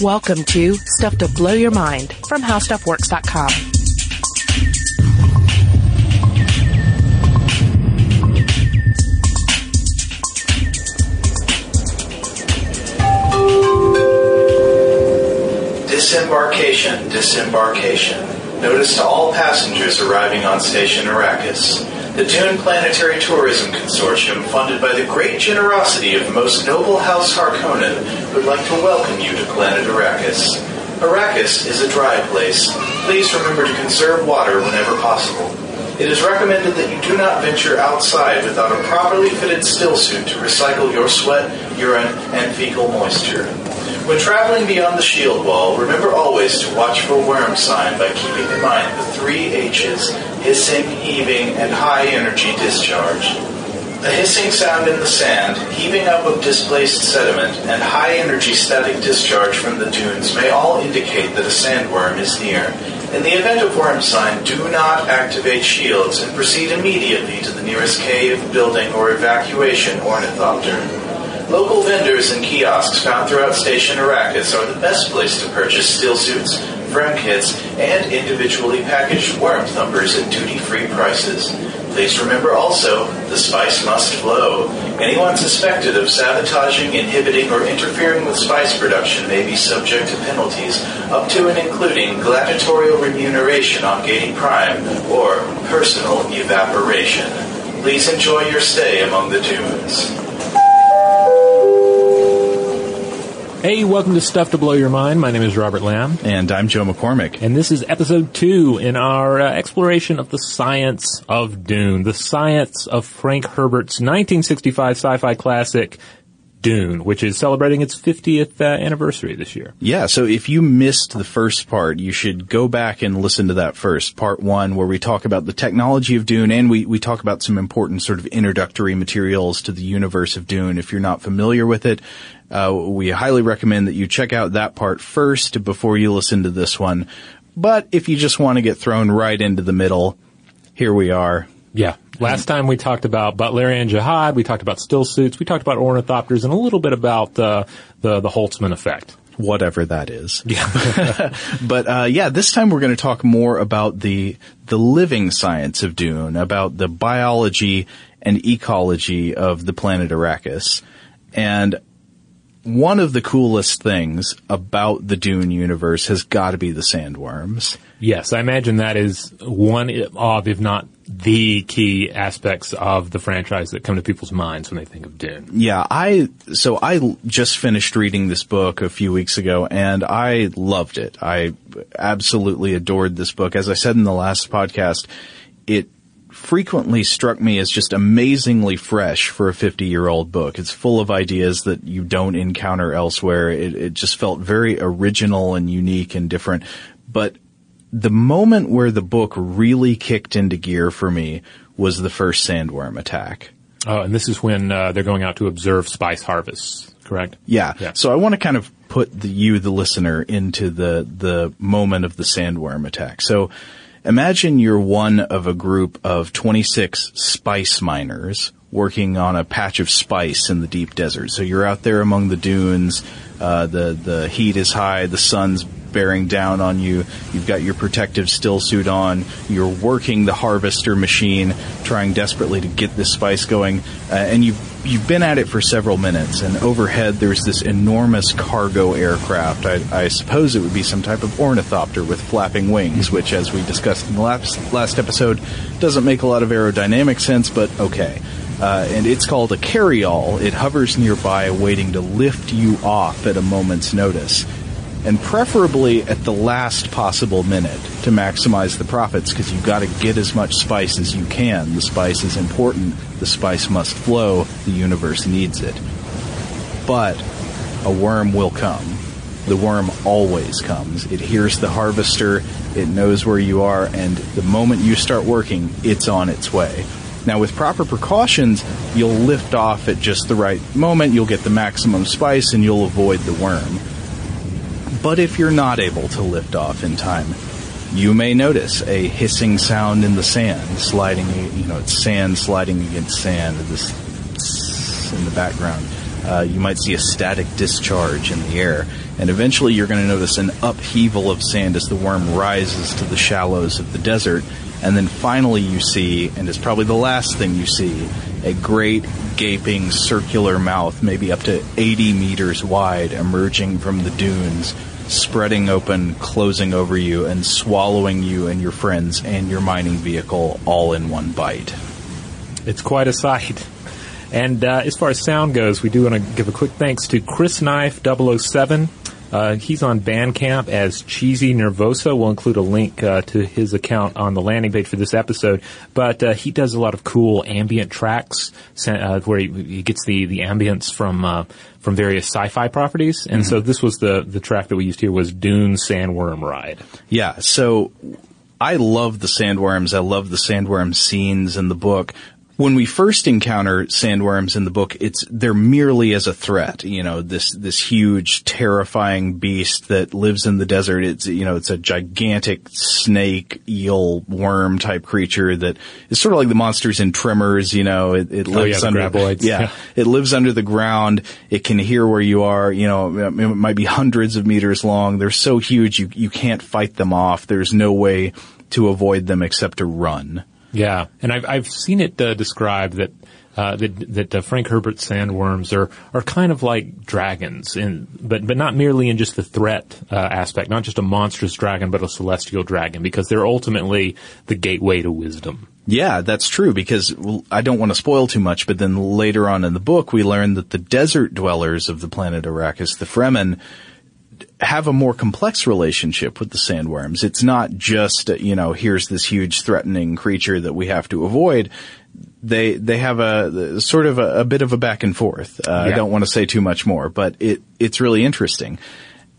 Welcome to Stuff to Blow Your Mind from HowStuffWorks.com. Disembarkation, disembarkation. Notice to all passengers arriving on station Arrakis. The Dune Planetary Tourism Consortium, funded by the great generosity of the Most Noble House Harkonnen, would like to welcome you to planet Arrakis. Arrakis is a dry place. Please remember to conserve water whenever possible. It is recommended that you do not venture outside without a properly fitted still suit to recycle your sweat, urine, and fecal moisture. When traveling beyond the shield wall, remember always to watch for worm sign by keeping in mind the three H's hissing, heaving, and high energy discharge. The hissing sound in the sand, heaving up of displaced sediment, and high energy static discharge from the dunes may all indicate that a sandworm is near. In the event of worm sign, do not activate shields and proceed immediately to the nearest cave, building, or evacuation ornithopter. Local vendors and kiosks found throughout Station Arrakis are the best place to purchase still suits, fremkits, and individually packaged worm thumpers at duty-free prices. Please remember also, the spice must flow. Anyone suspected of sabotaging, inhibiting, or interfering with spice production may be subject to penalties, up to and including gladiatorial remuneration on Giedi Prime or personal evaporation. Please enjoy your stay among the dunes. Hey, welcome to Stuff to Blow Your Mind. My name is Robert Lamb. And I'm Joe McCormick. And this is episode two in our uh, exploration of the science of Dune, the science of Frank Herbert's 1965 sci-fi classic, Dune, which is celebrating its 50th uh, anniversary this year. Yeah, so if you missed the first part, you should go back and listen to that first, part one, where we talk about the technology of Dune and we, we talk about some important sort of introductory materials to the universe of Dune. If you're not familiar with it, uh, we highly recommend that you check out that part first before you listen to this one. But if you just want to get thrown right into the middle, here we are. Yeah. Last time we talked about Butlerian Jihad, we talked about still suits, we talked about ornithopters, and a little bit about uh, the the Holtzman effect. Whatever that is. Yeah. but uh, yeah, this time we're going to talk more about the the living science of Dune, about the biology and ecology of the planet Arrakis. And one of the coolest things about the Dune universe has got to be the sandworms. Yes, I imagine that is one of, if not the key aspects of the franchise that come to people's minds when they think of Dune. Yeah, I, so I just finished reading this book a few weeks ago and I loved it. I absolutely adored this book. As I said in the last podcast, it frequently struck me as just amazingly fresh for a 50 year old book. It's full of ideas that you don't encounter elsewhere. It, it just felt very original and unique and different. But the moment where the book really kicked into gear for me was the first sandworm attack. Oh, and this is when uh, they're going out to observe spice harvests, correct? Yeah. yeah. So I want to kind of put the, you, the listener, into the the moment of the sandworm attack. So Imagine you're one of a group of 26 spice miners working on a patch of spice in the deep desert. So you're out there among the dunes. Uh, the the heat is high. The sun's bearing down on you. You've got your protective still suit on. You're working the harvester machine, trying desperately to get this spice going, uh, and you've you've been at it for several minutes. And overhead, there's this enormous cargo aircraft. I, I suppose it would be some type of ornithopter with flapping wings, which, as we discussed in the last last episode, doesn't make a lot of aerodynamic sense, but okay. Uh, and it's called a carryall. It hovers nearby, waiting to lift you off at a moment's notice and preferably at the last possible minute to maximize the profits because you've got to get as much spice as you can. The spice is important. The spice must flow. The universe needs it. But a worm will come. The worm always comes. It hears the harvester. It knows where you are. And the moment you start working, it's on its way. Now, with proper precautions, you'll lift off at just the right moment. You'll get the maximum spice and you'll avoid the worm but if you're not able to lift off in time, you may notice a hissing sound in the sand sliding, you know, it's sand sliding against sand, this in the background. Uh, you might see a static discharge in the air, and eventually you're going to notice an upheaval of sand as the worm rises to the shallows of the desert. And then finally, you see, and it's probably the last thing you see, a great gaping circular mouth, maybe up to 80 meters wide, emerging from the dunes, spreading open, closing over you, and swallowing you and your friends and your mining vehicle all in one bite. It's quite a sight. And uh, as far as sound goes, we do want to give a quick thanks to Crysknife007. Uh, he's on Bandcamp as Cheesy Nirvosa. We'll include a link uh, to his account on the landing page for this episode. But uh, he does a lot of cool ambient tracks uh, where he, he, gets the, the ambience from uh, from various sci-fi properties. And mm-hmm. so this was the the track that we used here was Dune Sandworm Ride. Yeah. So I love the sandworms. I love the sandworm scenes in the book when we first encounter sandworms in the book, it's they're merely as a threat. You know, this this huge, terrifying beast that lives in the desert. It's you know, it's a gigantic snake, eel, worm type creature that is sort of like the monsters in Tremors. You know, it, it oh, lives oh, yeah, under yeah, yeah, it lives under the ground. It can hear where you are. You know, it might be hundreds of meters long. They're so huge you you can't fight them off. There's no way to avoid them except to run. Yeah, and I've I've seen it uh, described that uh, that that uh, Frank Herbert sandworms are are kind of like dragons, in, but but not merely in just the threat uh, aspect, not just a monstrous dragon, but a celestial dragon, because they're ultimately the gateway to wisdom. Yeah, that's true because I don't want to spoil too much, but then later on in the book we learn that the desert dwellers of the planet Arrakis, the Fremen, have a more complex relationship with the sandworms. It's not just, you know, here's this huge threatening creature that we have to avoid. They, they have a sort of a, a bit of a back and forth. Uh, yeah. I don't want to say too much more, but it, it's really interesting.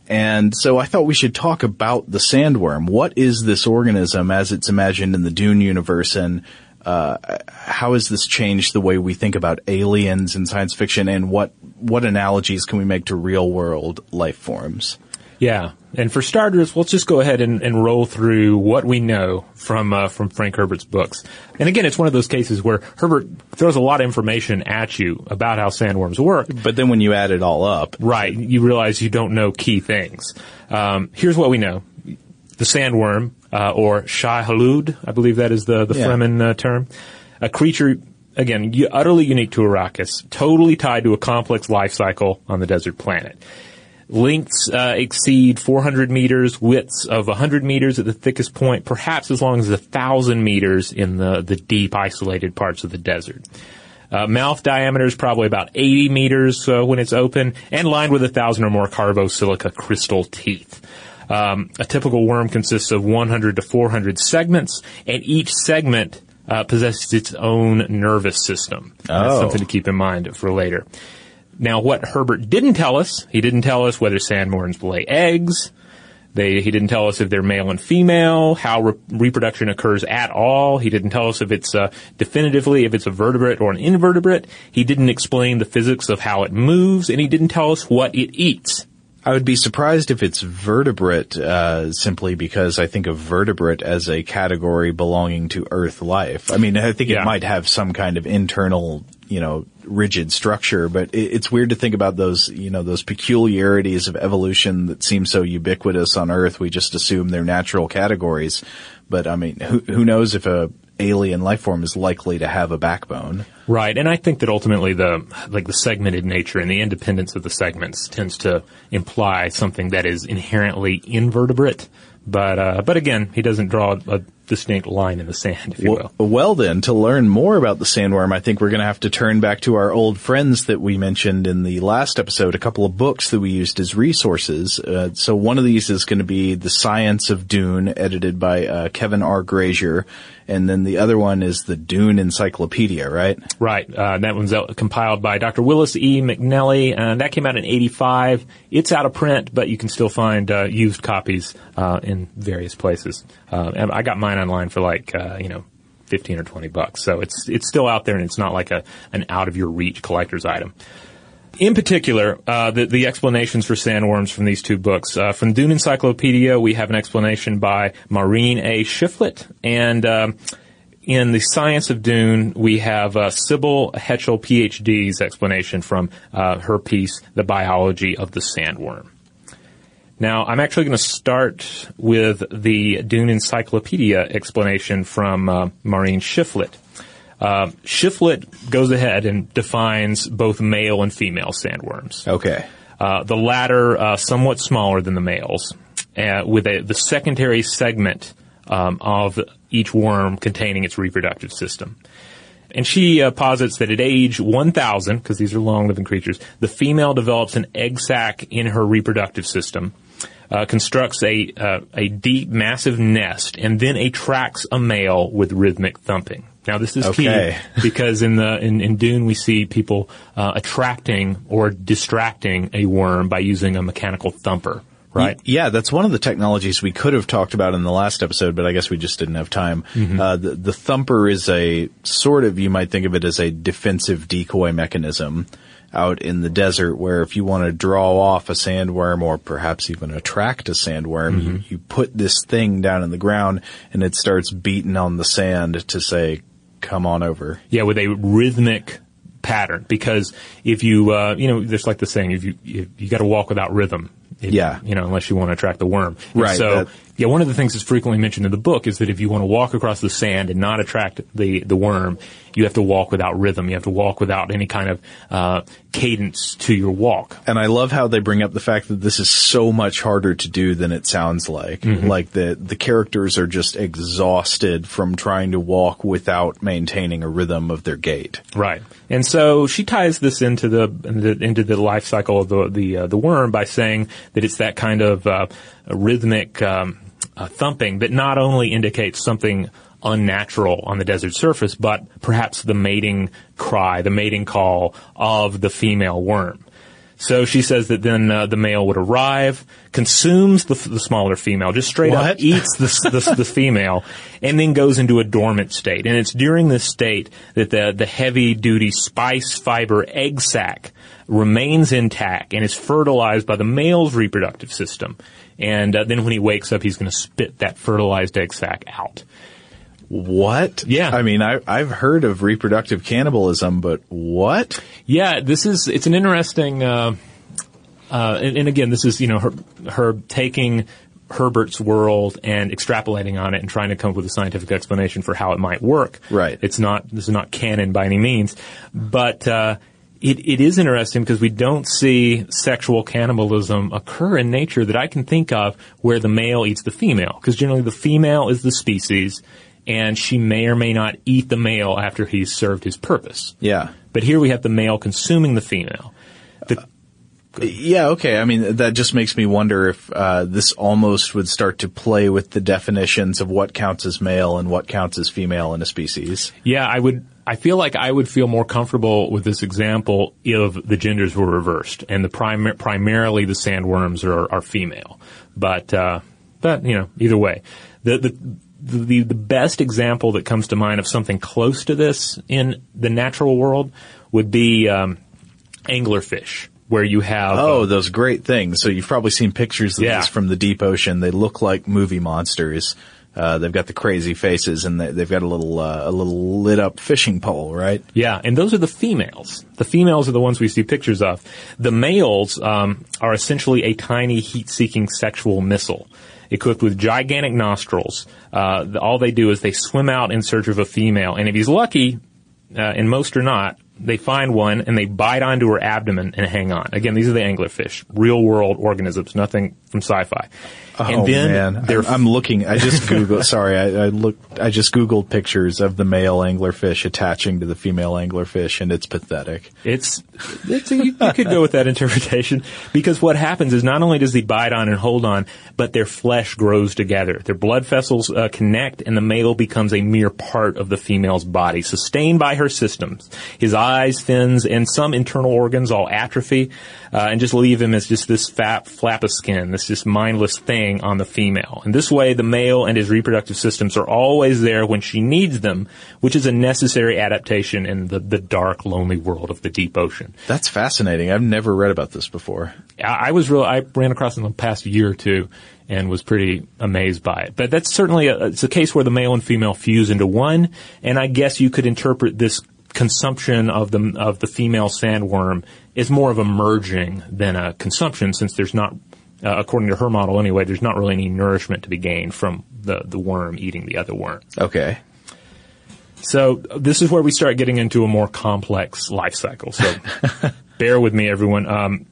And so I thought we should talk about the sandworm. What is this organism as it's imagined in the Dune universe and uh, how has this changed the way we think about aliens in science fiction and what what analogies can we make to real world life forms? Yeah, and for starters, let's just go ahead and, and roll through what we know from uh, from Frank Herbert's books. And again, it's one of those cases where Herbert throws a lot of information at you about how sandworms work. But then when you add it all up, right, you realize you don't know key things. Um, here's what we know: the sandworm, uh, or Shai-Hulud, I believe that is the the yeah. Fremen uh, term, a creature again utterly unique to Arrakis, totally tied to a complex life cycle on the desert planet. Lengths uh, exceed 400 meters, widths of 100 meters at the thickest point, perhaps as long as 1,000 meters in the, the deep, isolated parts of the desert. Uh, mouth diameter is probably about 80 meters uh, when it's open, and lined with a thousand or more carbosilica crystal teeth. Um, a typical worm consists of 100 to 400 segments, and each segment uh, possesses its own nervous system. Oh. That's something to keep in mind for later. Now, what Herbert didn't tell us, he didn't tell us whether sandworms lay eggs. They, he didn't tell us if they're male and female, how re- reproduction occurs at all. He didn't tell us if it's uh, definitively if it's a vertebrate or an invertebrate. He didn't explain the physics of how it moves, and he didn't tell us what it eats. I would be surprised if it's vertebrate, uh, simply because I think of vertebrate as a category belonging to Earth life. I mean, I think yeah. it might have some kind of internal, you know, rigid structure, but it, it's weird to think about those, you know, those peculiarities of evolution that seem so ubiquitous on Earth. We just assume they're natural categories. But I mean, who, who knows if a alien life form is likely to have a backbone. Right, and I think that ultimately the like the segmented nature and the independence of the segments tends to imply something that is inherently invertebrate. But uh, but again, he doesn't draw a distinct line in the sand, if you will. Well, then, to learn more about the sandworm, I think we're going to have to turn back to our old friends that we mentioned in the last episode, a couple of books that we used as resources. Uh, so one of these is going to be The Science of Dune, edited by uh, Kevin R. Grazier, and then the other one is the Dune Encyclopedia, right? Right. Uh, that one's compiled by Dr. Willis E. McNelly, and that came out in '85. It's out of print, but you can still find uh, used copies uh, in various places. Uh, I got mine online for like uh, you know 15 or 20 bucks. So it's it's still out there and it's not like a an out of your reach collector's item. In particular, uh, the, the explanations for sandworms from these two books. Uh, from Dune Encyclopedia, we have an explanation by Maureen A. Shiflett, and um, in the science of Dune, we have uh, Sybil Hetchel, PhD's explanation from uh, her piece, The Biology of the Sandworm. Now, I'm actually going to start with the Dune Encyclopedia explanation from uh, Maureen Shiflett. Uh, Shiflett goes ahead and defines both male and female sandworms. Okay. Uh, the latter uh, somewhat smaller than the males, uh, with a, the secondary segment um, of each worm containing its reproductive system. And she uh, posits that at age 1,000, because these are long-living creatures, the female develops an egg sac in her reproductive system, uh, constructs a uh, a deep, massive nest, and then attracts a male with rhythmic thumping. Now, this is Okay. key because in the in, in Dune we see people uh, attracting or distracting a worm by using a mechanical thumper. Right. Yeah, that's one of the technologies we could have talked about in the last episode, but I guess we just didn't have time. Uh, the, the thumper is a sort of, you might think of it as a defensive decoy mechanism out in the desert where if you want to draw off a sandworm or perhaps even attract a sandworm, you, you put this thing down in the ground and it starts beating on the sand to say, come on over. Yeah, with a rhythmic pattern. Because if you, uh, you know, there's like the saying, if you, you, you got to walk without rhythm. If- Yeah. You know, unless you want to attract the worm. And Right, So, that- yeah, one of the things that's frequently mentioned in the book is that if you want to walk across the sand and not attract the, the worm, you have to walk without rhythm. You have to walk without any kind of, uh, cadence to your walk. And I love how they bring up the fact that this is so much harder to do than it sounds like. Like the the characters are just exhausted from trying to walk without maintaining a rhythm of their gait. Right. And so she ties this into the into, into the life cycle of the the uh, the worm by saying that it's that kind of uh, rhythmic um, uh, thumping that not only indicates something unnatural on the desert surface, but perhaps the mating cry, the mating call of the female worm. So she says that then uh, the male would arrive, consumes the, the smaller female, just straight up eats the, the, the female, and then goes into a dormant state. And it's during this state that the, the heavy duty spice fiber egg sac remains intact and is fertilized by the male's reproductive system. And uh, then when he wakes up, he's going to spit that fertilized egg sac out. What? Yeah. I mean, I, I've heard of reproductive cannibalism, but what? Yeah, this is it's an interesting, uh, uh, and, and again, this is you know her her taking Herbert's world and extrapolating on it and trying to come up with a scientific explanation for how it might work. Right. It's not this is not canon by any means, but. Uh, it, it is interesting because we don't see sexual cannibalism occur in nature that I can think of where the male eats the female. Because generally the female is the species and she may or may not eat the male after he's served his purpose. Yeah. But here we have the male consuming the female. The, Yeah, okay. I mean, that just makes me wonder if uh, this almost would start to play with the definitions of what counts as male and what counts as female in a species. yeah, I would. I feel like I would feel more comfortable with this example if the genders were reversed and the prim- primarily the sandworms are, are female. But uh, but you know, either way, the the. The, the best example that comes to mind of something close to this in the natural world would be um, anglerfish, where you have Oh, uh, those great things. So you've probably seen pictures of Yeah. this from the deep ocean. They look like movie monsters. Uh, they've got the crazy faces and they, they've got a little, uh, a little lit up fishing pole, right? Yeah, and those are the females. The females are the ones we see pictures of. The males um, are essentially a tiny heat-seeking sexual missile, equipped with gigantic nostrils. Uh, all they do is they swim out in search of a female, and if he's lucky, uh, and most are not, they find one and they bite onto her abdomen and hang on. Again, these are the anglerfish, real-world organisms, nothing from sci-fi. Oh and then man, I'm, I'm looking. I just googled. sorry, I, I looked. I just googled pictures of the male anglerfish attaching to the female anglerfish, and it's pathetic. It's, it's you, you could go with that interpretation because what happens is not only does he bite on and hold on, but their flesh grows together. Their blood vessels uh, connect, and the male becomes a mere part of the female's body, sustained by her systems. His eyes eyes, fins, and some internal organs all atrophy, uh, and just leave him as just this fat flap of skin, this just mindless thing on the female. And this way, the male and his reproductive systems are always there when she needs them, which is a necessary adaptation in the, the dark, lonely world of the deep ocean. That's fascinating. I've never read about this before. I, I was real. I ran across it in the past year or two and was pretty amazed by it. But that's certainly a, it's a case where the male and female fuse into one, and I guess you could interpret this consumption of the of the female sandworm as more of a merging than a consumption, since there's not, uh, according to her model anyway, there's not really any nourishment to be gained from the the worm eating the other worm. Okay. So this is where we start getting into a more complex life cycle. So bear with me, everyone. Um,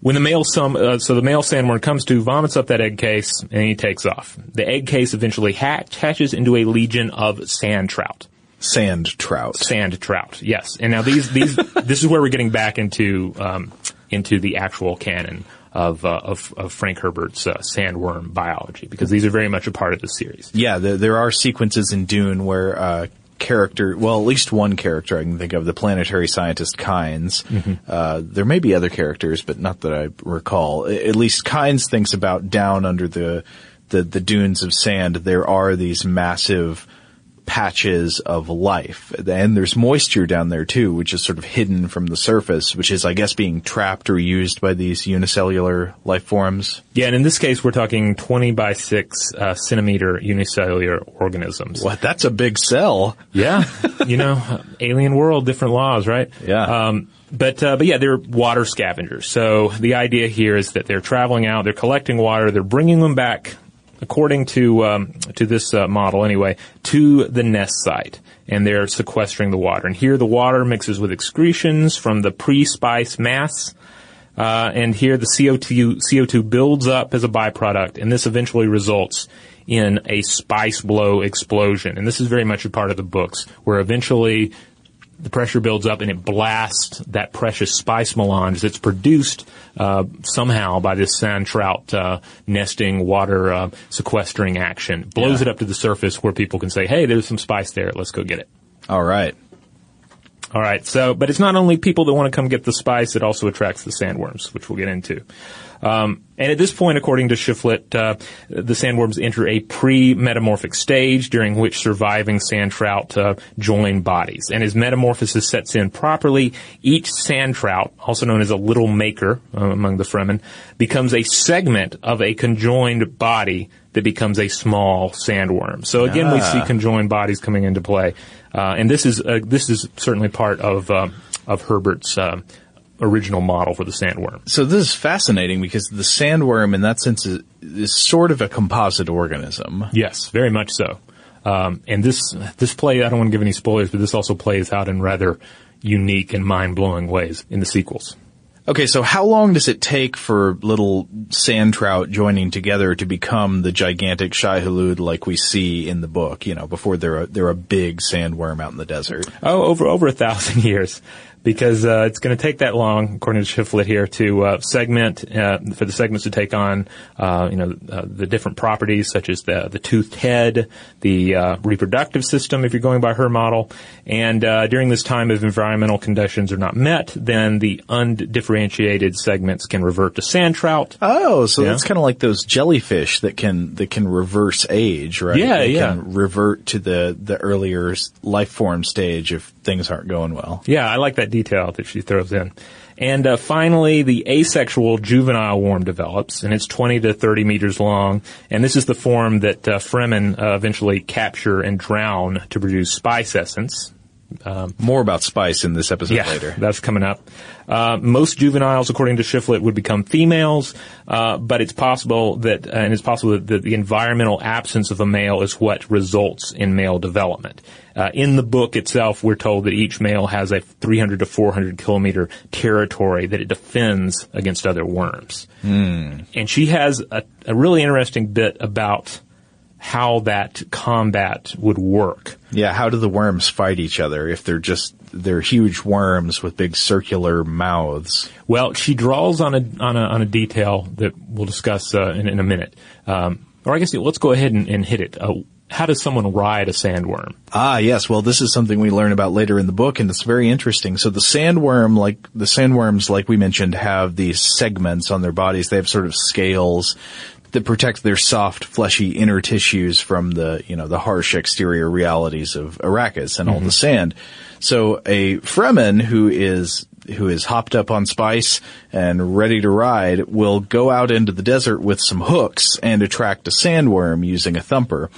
when the male sum, uh, so the male sandworm comes to, vomits up that egg case, and he takes off. The egg case eventually hatch, hatches into a legion of sand trout. Sand trout. Sand trout, yes. And now these, these, this is where we're getting back into, um, into the actual canon of, uh, of, of Frank Herbert's uh, sandworm biology, because these are very much a part of the series. Yeah, there, there are sequences in Dune where uh, character, well, at least one character I can think of, the planetary scientist Kynes. Uh, there may be other characters, but not that I recall. At least Kynes thinks about down under the, the, the dunes of sand, there are these massive patches of life. And there's moisture down there too, which is sort of hidden from the surface, which is, I guess, being trapped or used by these unicellular life forms. Yeah, and in this case, we're talking 20 by 6 uh, centimeter unicellular organisms. What? That's a big cell. Yeah, you know, alien world, different laws, right? Yeah. Um, but uh, but yeah, they're water scavengers. So the idea here is that they're traveling out, they're collecting water, they're bringing them back, according to um, to this uh, model anyway, to the nest site, and they're sequestering the water. And here, the water mixes with excretions from the pre-spice mass. Uh, and here the CO2, CO2 builds up as a byproduct, and this eventually results in a spice blow explosion. And this is very much a part of the books, where eventually the pressure builds up and it blasts that precious spice melange that's produced uh, somehow by this sand trout uh, nesting water uh, sequestering action. Blows Yeah. it up to the surface where people can say, "Hey, there's some spice there. Let's go get it." All right. All right. So, but it's not only people that want to come get the spice; it also attracts the sandworms, which we'll get into. Um, and at this point, according to Shiflett, uh, the sandworms enter a pre-metamorphic stage during which surviving sand trout uh, join bodies. And as metamorphosis sets in properly, each sand trout, also known as a little maker uh, among the Fremen, becomes a segment of a conjoined body that becomes a small sandworm. So again, we Ah. see conjoined bodies coming into play, uh, and this is uh, this is certainly part of uh, of Herbert's. Original model for the sandworm. So this is fascinating because the sandworm, in that sense, is, is sort of a composite organism. Yes, very much so. Um, and this this play, I don't want to give any spoilers, but this also plays out in rather unique and mind blowing ways in the sequels. Okay, so how long does it take for little sand trout joining together to become the gigantic shai-hulud like we see in the book? You know, before they're a, they're a big sandworm out in the desert. Oh, over over a thousand years, because uh, it's going to take that long, according to Shiflett here, to uh, segment uh, for the segments to take on, uh, you know, uh, the different properties such as the the toothed head, the uh, reproductive system, if you're going by her model, and uh, during this time, if environmental conditions are not met, then the undifferentiated segments can revert to sand trout. Oh, so Yeah. that's kind of like those jellyfish that can that can reverse age, right? Yeah, they yeah. Can revert to the the earlier life form stage if things aren't going well. Yeah, I like that detail that she throws in. And uh, finally, the asexual juvenile worm develops, and it's 20 to 30 meters long. And this is the form that uh, Fremen uh, eventually capture and drown to produce spice essence. More about spice in this episode Yeah, later. that's coming up. Uh, most juveniles, according to Shiflett, would become females, uh, but it's possible that, uh, and it's possible that, the environmental absence of a male is what results in male development. Uh, in the book itself, we're told that each male has a 300 to 400 kilometer territory that it defends against other worms. And she has a, a really interesting bit about how that combat would work. Yeah, how do the worms fight each other if they're just they're huge worms with big circular mouths? Well, she draws on a on a on a detail that we'll discuss uh, in, in a minute. Um, or I guess let's go ahead and, and hit it. Uh, how does someone ride a sandworm? Ah, yes. Well, this is something we learn about later in the book, and it's very interesting. So the sandworm, like the sandworms, like we mentioned, have these segments on their bodies. They have sort of scales that protect their soft, fleshy inner tissues from the, you know, the harsh exterior realities of Arrakis and all the mm-hmm. sand. So a Fremen who is who is hopped up on spice and ready to ride will go out into the desert with some hooks and attract a sandworm using a thumper.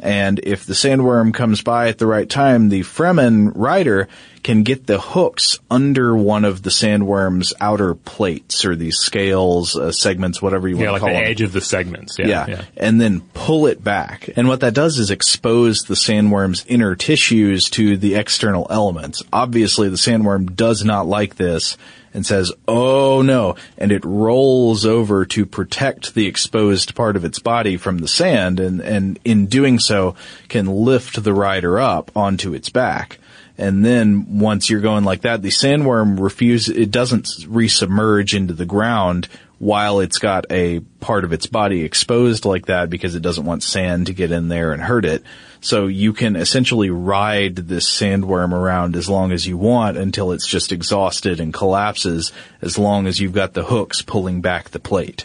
And if the sandworm comes by at the right time, the Fremen rider can get the hooks under one of the sandworm's outer plates or these scales, uh, segments, whatever you Yeah, want like to the call them. Yeah, like the edge of the segments. Yeah, Yeah, yeah. and then pull it back. And what that does is expose the sandworm's inner tissues to the external elements. Obviously, the sandworm does not like this and says, oh no, and it rolls over to protect the exposed part of its body from the sand and, and in doing so can lift the rider up onto its back. And then once you're going like that, the sandworm refuses, it doesn't resubmerge into the ground while it's got a part of its body exposed like that because it doesn't want sand to get in there and hurt it. So you can essentially ride this sandworm around as long as you want until it's just exhausted and collapses as long as you've got the hooks pulling back the plate.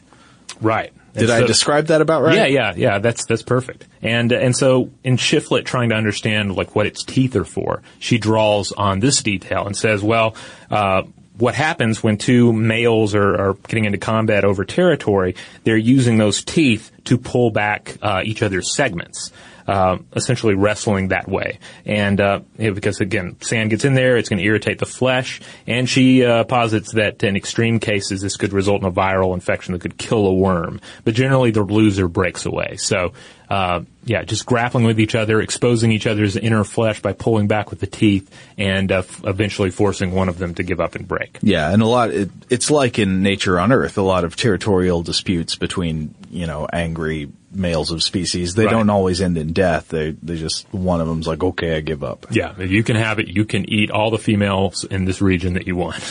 Right. Did And I so- describe that about right? Yeah, yeah, yeah. That's that's perfect. And and so in Shiflett, trying to understand like what its teeth are for, she draws on this detail and says, well, uh, what happens when two males are, are getting into combat over territory? They're using those teeth to pull back uh, each other's segments. Uh, essentially wrestling that way, and uh, because again, sand gets in there, it's going to irritate the flesh. And she uh, posits that in extreme cases, this could result in a viral infection that could kill a worm. But generally, the loser breaks away. So, uh, yeah, just grappling with each other, exposing each other's inner flesh by pulling back with the teeth, and uh, f- eventually forcing one of them to give up and break. Yeah, and a lot, it, it's like in nature on Earth, a lot of territorial disputes between, you know, angry males of species. They Right. don't always end in death. They, they just, one of them's like, okay, I give up. Yeah, you can have it. You can eat all the females in this region that you want.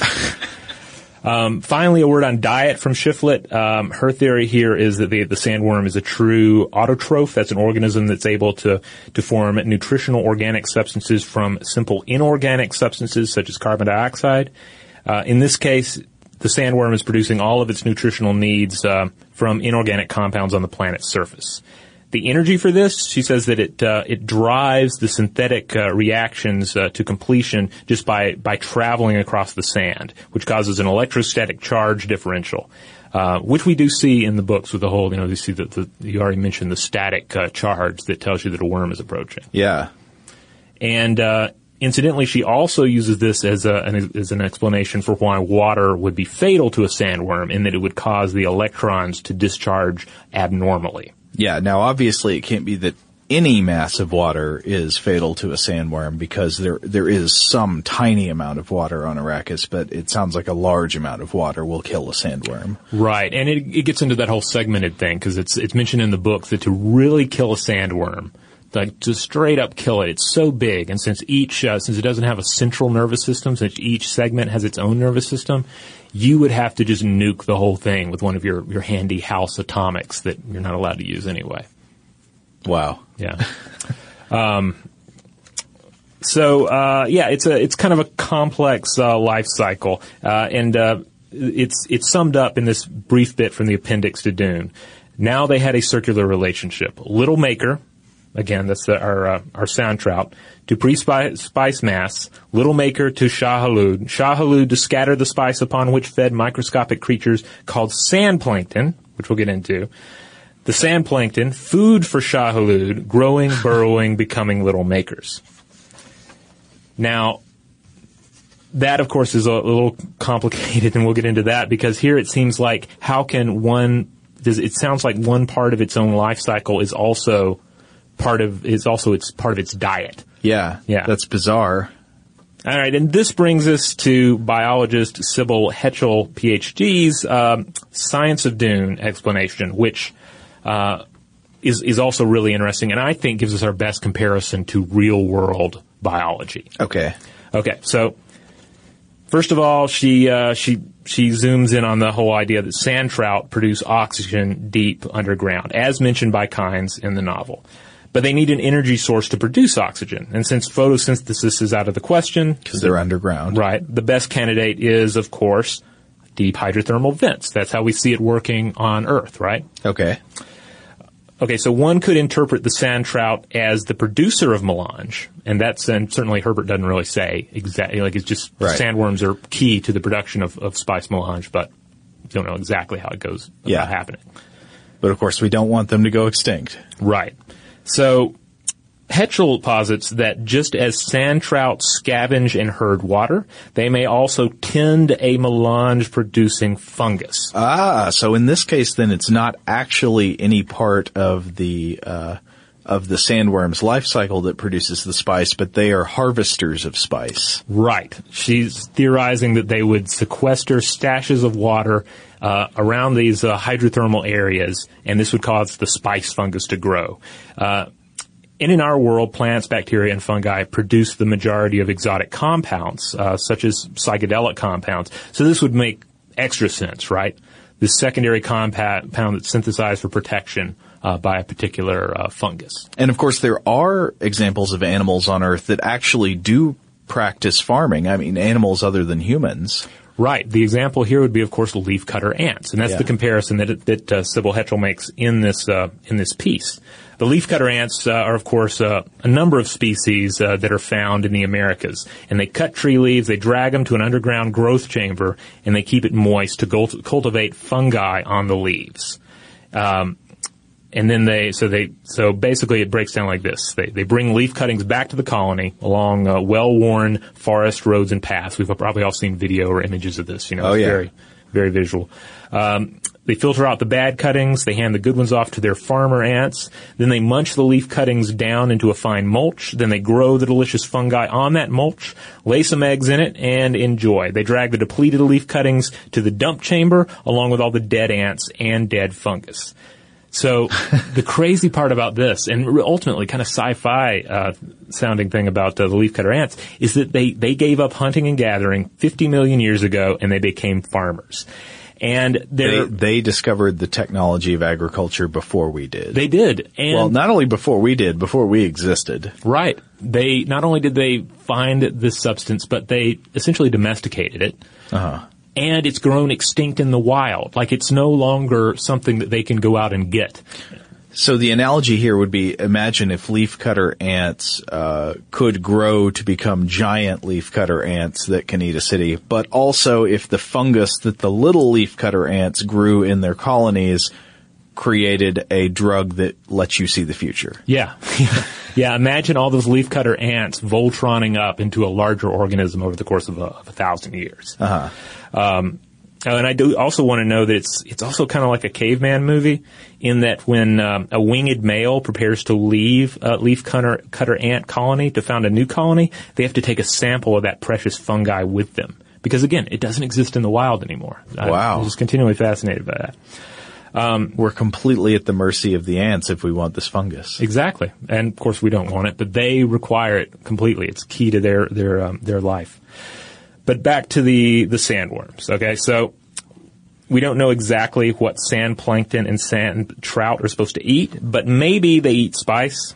um, finally, a word on diet from Shiflett. Um, her theory here is that the, the sandworm is a true autotroph. That's an organism that's able to to form nutritional organic substances from simple inorganic substances such as carbon dioxide. Uh, in this case, the sandworm is producing all of its nutritional needs uh, from inorganic compounds on the planet's surface. The energy for this, she says that it uh, it drives the synthetic uh, reactions uh, to completion just by by traveling across the sand, which causes an electrostatic charge differential, uh, which we do see in the books with the whole. You know, you see that the, you already mentioned the static uh, charge that tells you that a worm is approaching. Yeah. And uh, incidentally, she also uses this as, a, an, as an explanation for why water would be fatal to a sandworm, in that it would cause the electrons to discharge abnormally. Yeah. Now, obviously, it can't be that any mass of water is fatal to a sandworm because there there is some tiny amount of water on Arrakis, but it sounds like a large amount of water will kill a sandworm. Right, and it, it gets into that whole segmented thing because it's it's mentioned in the book that to really kill a sandworm, like to straight up kill it, it's so big, and since each uh, since it doesn't have a central nervous system, since each segment has its own nervous system, you would have to just nuke the whole thing with one of your your handy house atomics that you're not allowed to use anyway. Wow. Yeah. um, so uh, yeah, it's a it's kind of a complex uh, life cycle, uh, and uh, it's it's summed up in this brief bit from the appendix to Dune. Now they had a circular relationship. Little Maker, again, that's the, our uh, our sand trout, to pre-spice mass. Little Maker to Shai-Hulud. Shah Halud to scatter the spice upon which fed microscopic creatures called sand plankton, which we'll get into. The sand plankton, food for Shai-Hulud, growing, burrowing, becoming little makers. Now, that of course is a little complicated and we'll get into that because here it seems like how can one, does, it sounds like one part of its own life cycle is also part of, is also its part of its diet. Yeah. Yeah. That's bizarre. All right, and this brings us to biologist Sybil Hetchel, PhD's um, Science of Dune explanation, which uh, is is also really interesting, and I think gives us our best comparison to real world biology. Okay. Okay, so first of all, she uh, she she zooms in on the whole idea that sand trout produce oxygen deep underground, as mentioned by Kynes in the novel. But they need an energy source to produce oxygen. And since photosynthesis is out of the question, Because they're underground. right, the best candidate is, of course, deep hydrothermal vents. That's how we see it working on Earth, right? Okay. Okay, so one could interpret the sand trout as the producer of melange, and that's and certainly Herbert doesn't really say exactly. Like it's just Right. sandworms are key to the production of, of spice melange, but don't know exactly how it goes about Yeah. happening. But of course, we don't want them to go extinct. Right. So Hetchel posits that just as sand trout scavenge and herd water, they may also tend a melange producing fungus. Ah, so in this case, then it's not actually any part of the uh, of the sandworm's life cycle that produces the spice, but they are harvesters of spice. Right. She's theorizing that they would sequester stashes of water uh, around these uh, hydrothermal areas, and this would cause the spice fungus to grow. Uh, and in our world, plants, bacteria, and fungi produce the majority of exotic compounds, uh, such as psychedelic compounds. So this would make extra sense, right? This secondary compound that's synthesized for protection uh, by a particular uh, fungus. And of course, there are examples of animals on Earth that actually do practice farming. I mean, animals other than humans. Right. The example here would be, of course, leafcutter ants, and that's Yeah. the comparison that that uh, Sybil Hetchel makes in this uh, in this piece. The leafcutter ants uh, are, of course, uh, a number of species uh, that are found in the Americas, and they cut tree leaves, they drag them to an underground growth chamber, and they keep it moist to cult- cultivate fungi on the leaves. Um, and then they so they so basically it breaks down like this. They they bring leaf cuttings back to the colony along uh, well-worn forest roads and paths. We've probably all seen video or images of this you know Oh, it's yeah. very very visual. Um, they filter out the bad cuttings. They hand the good ones off to their farmer ants. Then they munch the leaf cuttings down into a fine mulch. Then they grow the delicious fungi on that mulch lay some eggs in it and enjoy. They drag the depleted leaf cuttings to the dump chamber along with all the dead ants and dead fungus so the crazy part about this, and ultimately kind of sci-fi uh, sounding thing about uh, the leafcutter ants, is that they they gave up hunting and gathering 50 million years ago, and they became farmers. And They, they discovered the technology of agriculture before we did. they did, and well, not only before we did, before we existed. right, they not only did they find this substance, but they essentially domesticated it. Uh-huh. And it's grown extinct in the wild. Like it's no longer something that they can go out and get. So the analogy here would be: imagine if leafcutter ants uh, could grow to become giant leafcutter ants that can eat a city, but also if the fungus that the little leafcutter ants grew in their colonies created a drug that lets you see the future. Yeah. yeah, imagine all those leafcutter ants Voltroning up into a larger organism over the course of a, of a thousand years. Uh-huh. Um, oh, and I do also want to know that it's it's also kind of like a caveman movie in that when um, a winged male prepares to leave a leaf cutter, cutter ant colony to found a new colony, they have to take a sample of that precious fungi with them. Because again, it doesn't exist in the wild anymore. Wow. I'm just continually fascinated by that. We're completely at the mercy of the ants if we want this fungus. Exactly, and of course we don't want it, but they require it completely. It's key to their their um, their life. But back to the the sandworms. Okay, so we don't know exactly what sand plankton and sand trout are supposed to eat, but maybe they eat spice,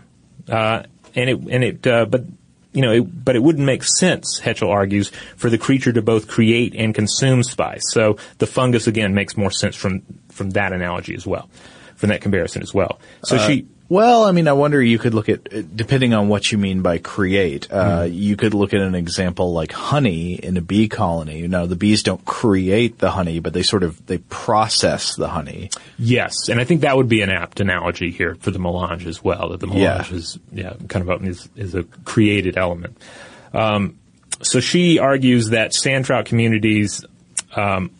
uh, and it and it. Uh, but you know, it, but it wouldn't make sense, Hetchel argues, for the creature to both create and consume spice. So the fungus again makes more sense from from that analogy as well, from that comparison as well. So she. Well, I mean, I wonder you could look at, depending on what you mean by create, uh, you could look at an example like honey in a bee colony. You know, the bees don't create the honey, but they sort of, they process the honey. Yes, and I think that would be an apt analogy here for the melange as well. That the melange Yeah. is yeah kind of a, is, is a created element. Um, so she argues that sand trout communities um,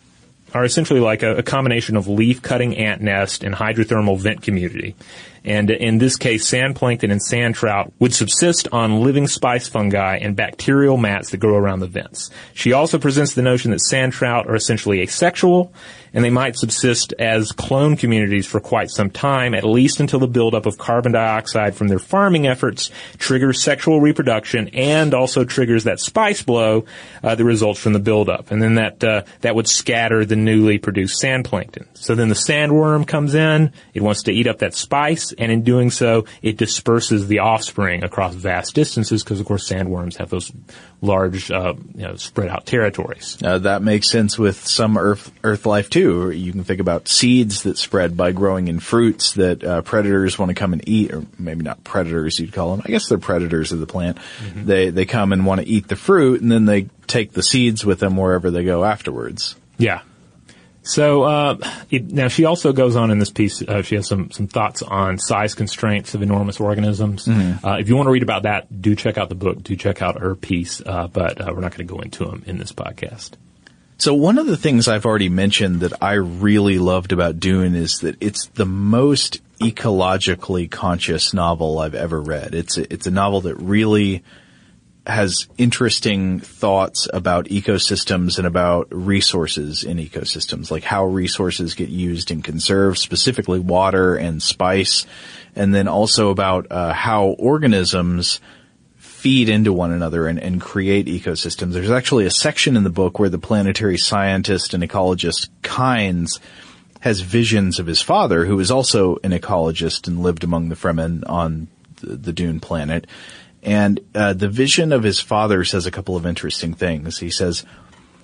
are essentially like a, a combination of leaf cutting ant nest and hydrothermal vent community. And in this case, sand plankton and sand trout would subsist on living spice fungi and bacterial mats that grow around the vents. She also presents the notion that sand trout are essentially asexual and they might subsist as clone communities for quite some time, at least until the buildup of carbon dioxide from their farming efforts triggers sexual reproduction and also triggers that spice blow uh, that results from the buildup. And then that uh, that would scatter the newly produced sand plankton. So then the sandworm comes in, it wants to eat up that spice, and in doing so, it disperses the offspring across vast distances because, of course, sandworms have those large, uh, you know, spread out territories. Uh, that makes sense with some earth, earth life too. You can think about seeds that spread by growing in fruits that uh, predators want to come and eat, or maybe not predators you'd call them. I guess they're predators of the plant. Mm-hmm. They they come and want to eat the fruit, and then they take the seeds with them wherever they go afterwards. Yeah. So uh, it, now she also goes on in this piece. Uh, she has some some thoughts on size constraints of enormous organisms. Mm-hmm. Uh, if you want to read about that, do check out the book. Do check out her piece. Uh, but uh, we're not going to go into them in this podcast. So one of the things I've already mentioned that I really loved about Dune is that it's the most ecologically conscious novel I've ever read. It's a, it's a novel that really has interesting thoughts about ecosystems and about resources in ecosystems, like how resources get used and conserved, specifically water and spice, and then also about uh, how organisms feed into one another and, and create ecosystems. There's actually a section in the book where the planetary scientist and ecologist Kynes has visions of his father, who is also an ecologist and lived among the Fremen on the, the Dune planet and uh, the vision of his father says a couple of interesting things. He says,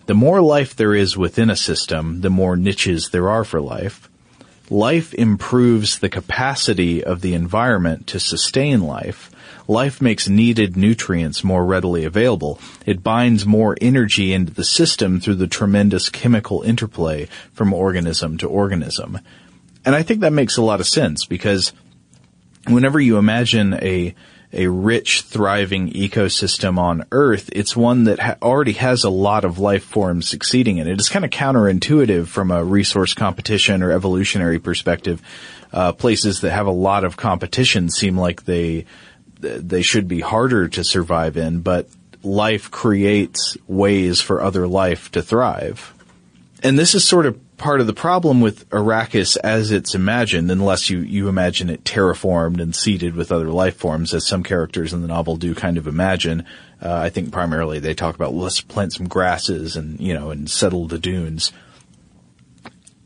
the more life there is within a system, the more niches there are for life. Life improves the capacity of the environment to sustain life. Life makes needed nutrients more readily available. It binds more energy into the system through the tremendous chemical interplay from organism to organism. And I think that makes a lot of sense because whenever you imagine a a rich, thriving ecosystem on Earth, it's one that ha- already has a lot of life forms succeeding in it. It's kind of counterintuitive from a resource competition or evolutionary perspective. Uh, places that have a lot of competition seem like they they should be harder to survive in, but life creates ways for other life to thrive. And this is sort of part of the problem with Arrakis as it's imagined, unless you, you imagine it terraformed and seeded with other life forms, as some characters in the novel do kind of imagine. Uh, I think primarily they talk about let's plant some grasses and, you know, and settle the dunes.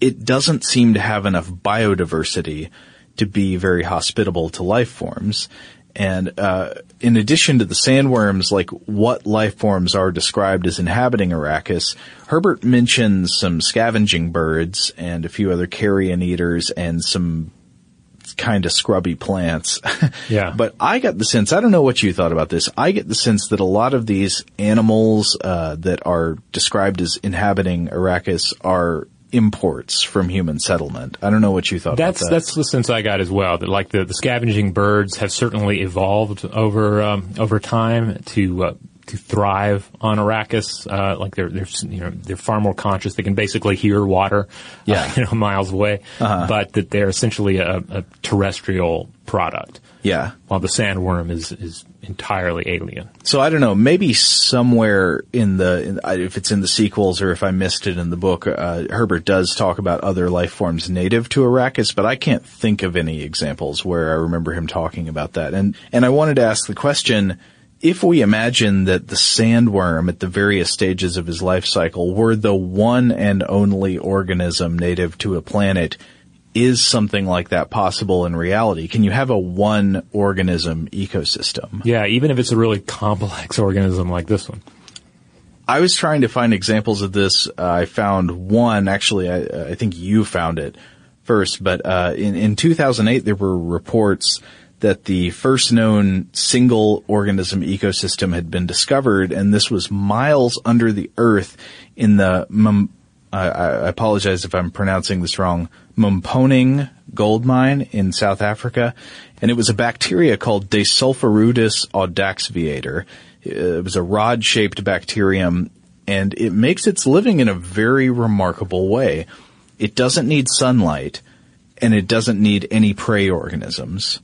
It doesn't seem to have enough biodiversity to be very hospitable to life forms. And uh, in addition to the sandworms, like what life forms are described as inhabiting Arrakis, Herbert mentions some scavenging birds and a few other carrion eaters and some kind of scrubby plants. Yeah. but I got the sense, I don't know what you thought about this, I get the sense that a lot of these animals uh, that are described as inhabiting Arrakis are imports from human settlement. I don't know what you thought. That's that. that's the sense I got as well. That like the, the scavenging birds have certainly evolved over um, over time to uh, to thrive on Arrakis. Uh, like they're they're you know they're far more conscious. They can basically hear water, uh, yeah. Uh, you know, miles away. Uh-huh. But that they're essentially a, a terrestrial product. Yeah. While the sandworm is is entirely alien. So I don't know. Maybe somewhere in the in, if it's in the sequels or if I missed it in the book, uh, Herbert does talk about other life forms native to Arrakis, but I can't think of any examples where I remember him talking about that. And and I wanted to ask the question. If we imagine that the sandworm at the various stages of his life cycle were the one and only organism native to a planet, is something like that possible in reality? Can you have a one organism ecosystem? Yeah, even if it's a really complex organism like this one. I was trying to find examples of this. Uh, I found one, actually, I, I, think you found it first, but uh, in, in 2008 there were reports that the first known single organism ecosystem had been discovered, and this was miles under the earth in the, I, I apologize if I'm pronouncing this wrong, Mumponing gold mine in South Africa, and it was a bacteria called Desulforudis audaxviator. It was a rod-shaped bacterium, and it makes its living in a very remarkable way. It doesn't need sunlight, and it doesn't need any prey organisms.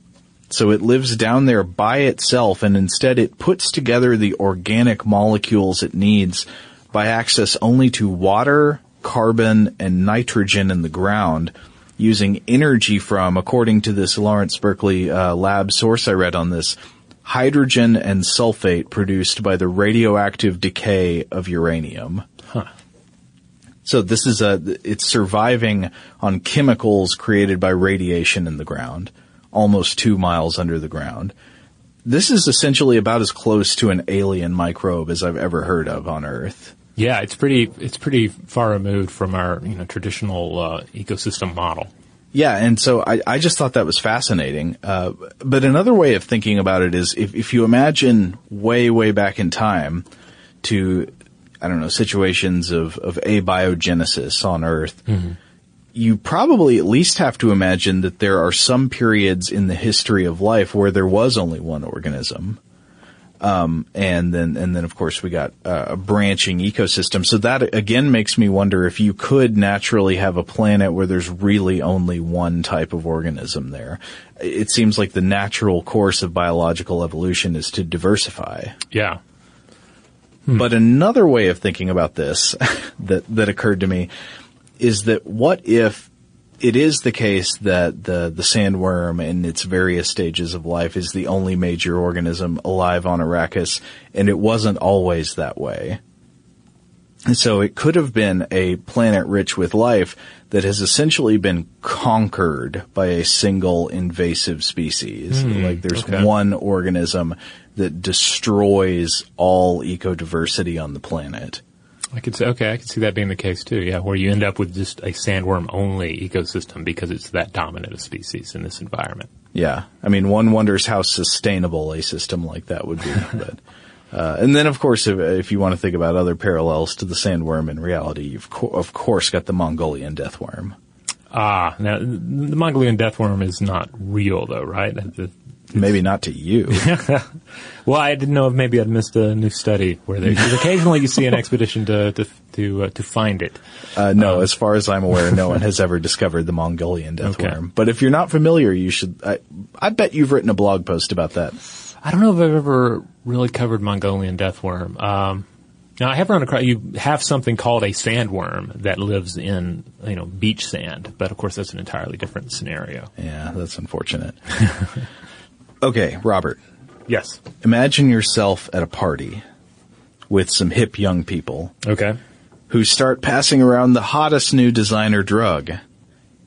So it lives down there by itself, and instead it puts together the organic molecules it needs by access only to water, carbon and nitrogen in the ground using energy from, according to this Lawrence Berkeley uh, lab source I read on this, hydrogen and sulfate produced by the radioactive decay of uranium. Huh. So this is a, it's surviving on chemicals created by radiation in the ground, almost two miles under the ground. This is essentially about as close to an alien microbe as I've ever heard of on Earth. Yeah, it's pretty it's pretty far removed from our you know traditional uh, ecosystem model. Yeah, and so I, I just thought that was fascinating. Uh, but another way of thinking about it is if, if you imagine way, way back in time to, I don't know, situations of, of abiogenesis on Earth, you probably at least have to imagine that there are some periods in the history of life where there was only one organism. Um, and then, and then of course we got uh, a branching ecosystem. So that again makes me wonder if you could naturally have a planet where there's really only one type of organism there. It seems like the natural course of biological evolution is to diversify. Yeah. But another way of thinking about this that, that occurred to me is that what if it is the case that the, the sandworm in its various stages of life is the only major organism alive on Arrakis, and it wasn't always that way. So it could have been a planet rich with life that has essentially been conquered by a single invasive species. Hmm, like there's okay. one organism that destroys all ecodiversity on the planet. I could say okay, I could see that being the case too. Yeah, where you end up with just a sandworm only ecosystem because it's that dominant a species in this environment. Yeah. I mean, one wonders how sustainable a system like that would be. but, uh, and then of course, if, if you want to think about other parallels to the sandworm in reality, you've co- of course got the Mongolian deathworm. Ah, now the Mongolian deathworm is not real though, right? The- Maybe not to you. well, I didn't know if maybe I'd missed a new study where they, occasionally you see an expedition to to to, uh, to find it. Uh, no, as far as I'm aware, no one has ever discovered the Mongolian deathworm. Okay. But if you're not familiar, you should. I, I bet you've written a blog post about that. I don't know if I've ever really covered Mongolian deathworm. Um, now I have run across you have something called a sandworm that lives in you know beach sand, but of course that's an entirely different scenario. Yeah, that's unfortunate. okay, Robert. Yes. Imagine yourself at a party with some hip young people Okay. who start passing around the hottest new designer drug.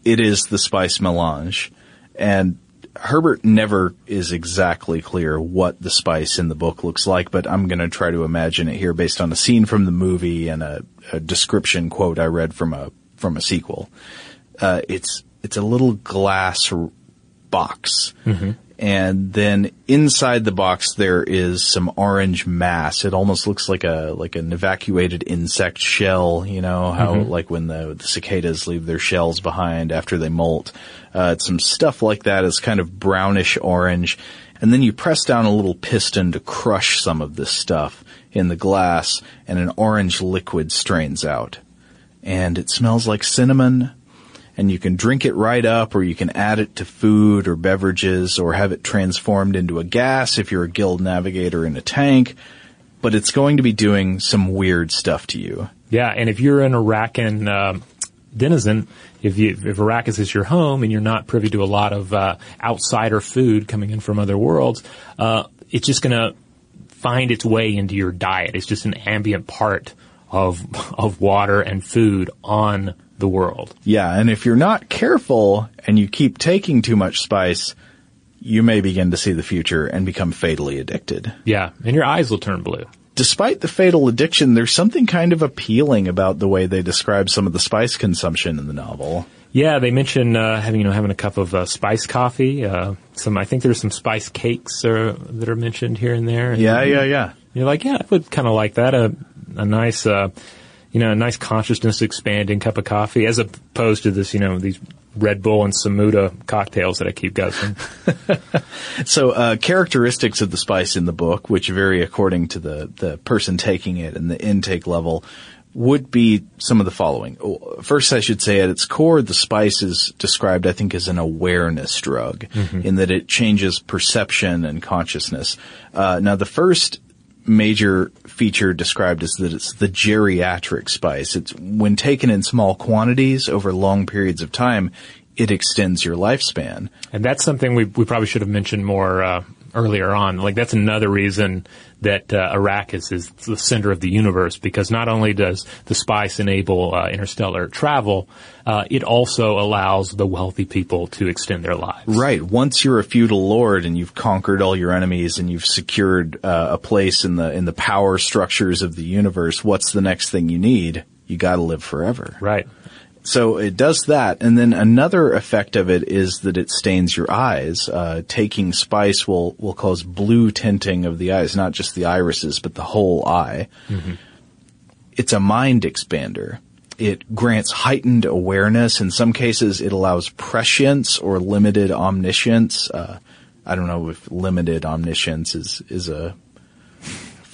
It is the spice melange. And Herbert never is exactly clear what the spice in the book looks like, but I'm going to try to imagine it here based on a scene from the movie and a, a description quote I read from a from a sequel. Uh, it's it's a little glass box, and then inside the box there is some orange mass. It almost looks like a like an evacuated insect shell. You know how like when the, the cicadas leave their shells behind after they molt. Uh, it's some stuff like that. It's kind of brownish orange, and then you press down a little piston to crush some of this stuff in the glass, and an orange liquid strains out. And it smells like cinnamon, and you can drink it right up or you can add it to food or beverages or have it transformed into a gas if you're a guild navigator in a tank. But it's going to be doing some weird stuff to you. Yeah, and if you're an Arakan um denizen, if you if Arrakis is your home and you're not privy to a lot of uh, outsider food coming in from other worlds, uh, it's just going to find its way into your diet. It's just an ambient part of of water and food on the world. Yeah, and if you're not careful and you keep taking too much spice, you may begin to see the future and become fatally addicted. Yeah, and your eyes will turn blue. Despite the fatal addiction, there's something kind of appealing about the way they describe some of the spice consumption in the novel. Yeah, they mention uh, having you know having a cup of uh, spice coffee. Uh, some I think there's some spice cakes are, that are mentioned here and there. Yeah, yeah, yeah. You're like, yeah, I would kind of like that. A a nice, uh, you know, a nice consciousness expanding cup of coffee, as opposed to this, you know, these Red Bull and semuta cocktails that I keep guzzling. So, uh, characteristics of the spice in the book, which vary according to the, the person taking it and the intake level, would be some of the following. Oh, First, I should say at its core, the spice is described, I think, as an awareness drug in that it changes perception and consciousness. Uh, now, the first major feature described is that it's the geriatric spice. It's when taken in small quantities over long periods of time, it extends your lifespan. And that's something we we probably should have mentioned more uh, earlier on. Like that's another reason that uh, Arrakis is the center of the universe because not only does the spice enable uh, interstellar travel, uh, it also allows the wealthy people to extend their lives. Right. Once you're a feudal lord and you've conquered all your enemies and you've secured uh, a place in the in the power structures of the universe, what's the next thing you need? You got to live forever. Right. So it does that, and then another effect of it is that it stains your eyes. Uh, taking spice will will cause blue tinting of the eyes, not just the irises, but the whole eye. It's a mind expander. It grants heightened awareness. In some cases, it allows prescience or limited omniscience. Uh, I don't know if limited omniscience is is a